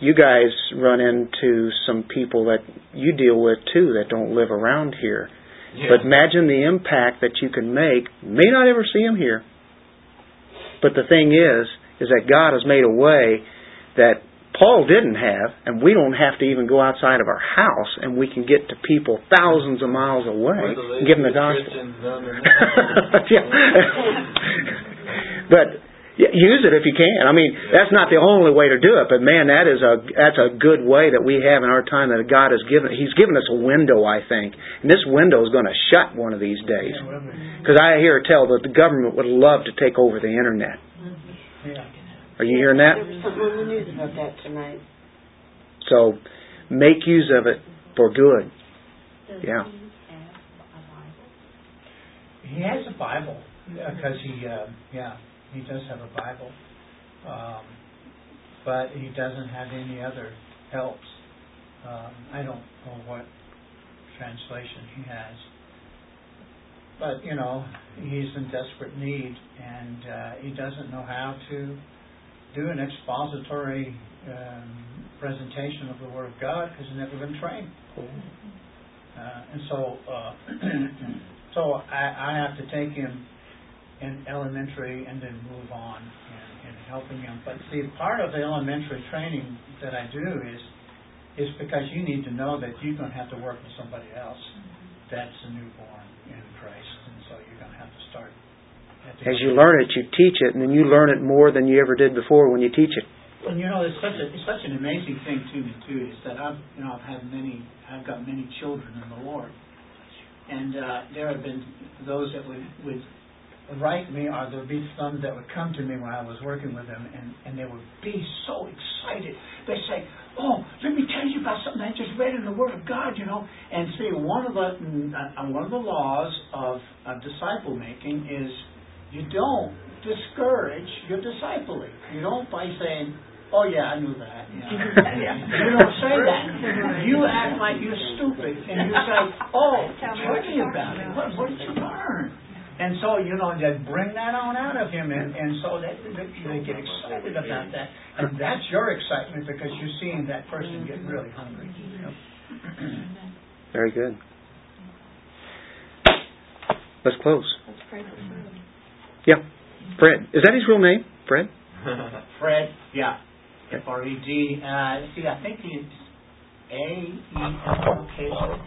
you guys run into some people that you deal with too that don't live around here. But imagine the impact that you can make. May not ever see them here. But the thing is, is that God has made a way that Paul didn't have, and we don't have to even go outside of our house, and we can get to people thousands of miles away and give them the gospel. yeah. but yeah, use it if you can. I mean, that's not the only way to do it, but man, that is a that's a good way that we have in our time that God has given. He's given us a window, I think, and this window is going to shut one of these days. Because I hear tell that the government would love to take over the internet. Are you hearing that? Something on the news about that tonight. So make use of it for good. Yeah. he has a Bible because he, uh, yeah, he does have a Bible, um, but he doesn't have any other helps. Um, I don't know what translation he has, but you know, he's in desperate need, and uh, he doesn't know how to do an expository um, presentation of the Word of God because he's never been trained. Uh, and so, uh, so I, I have to take him in elementary and then move on and, and helping him. But see, part of the elementary training that I do is is because you need to know that you're going to have to work with somebody else that's a newborn in Christ, and so you're going to have to start. As you learn it, you teach it, and then you learn it more than you ever did before when you teach it. And you know, it's such a it's such an amazing thing to me too is that I've you know I've had many I've got many children in the Lord, and uh, there have been those that would would write me, or there'd be some that would come to me when I was working with them, and and they would be so excited. They'd say, "Oh, let me tell you about something I just read in the Word of God," you know. And see, one of the mm, uh, one of the laws of uh, disciple making is you don't discourage your discipling. You don't by saying, "Oh yeah, I knew that." You, know. you don't say that. You act like you're stupid, and you say, "Oh, tell me about it. What, what did you learn?" And so you know, just bring that on out of him, and and so that they, they get excited about that, and that's your excitement because you're seeing that person get really hungry. Very good. Let's close. Let's pray Fred. Yeah. Fred. Is that his real name? Fred? Fred, yeah, F R E D, uh, see, I think he's A E L location,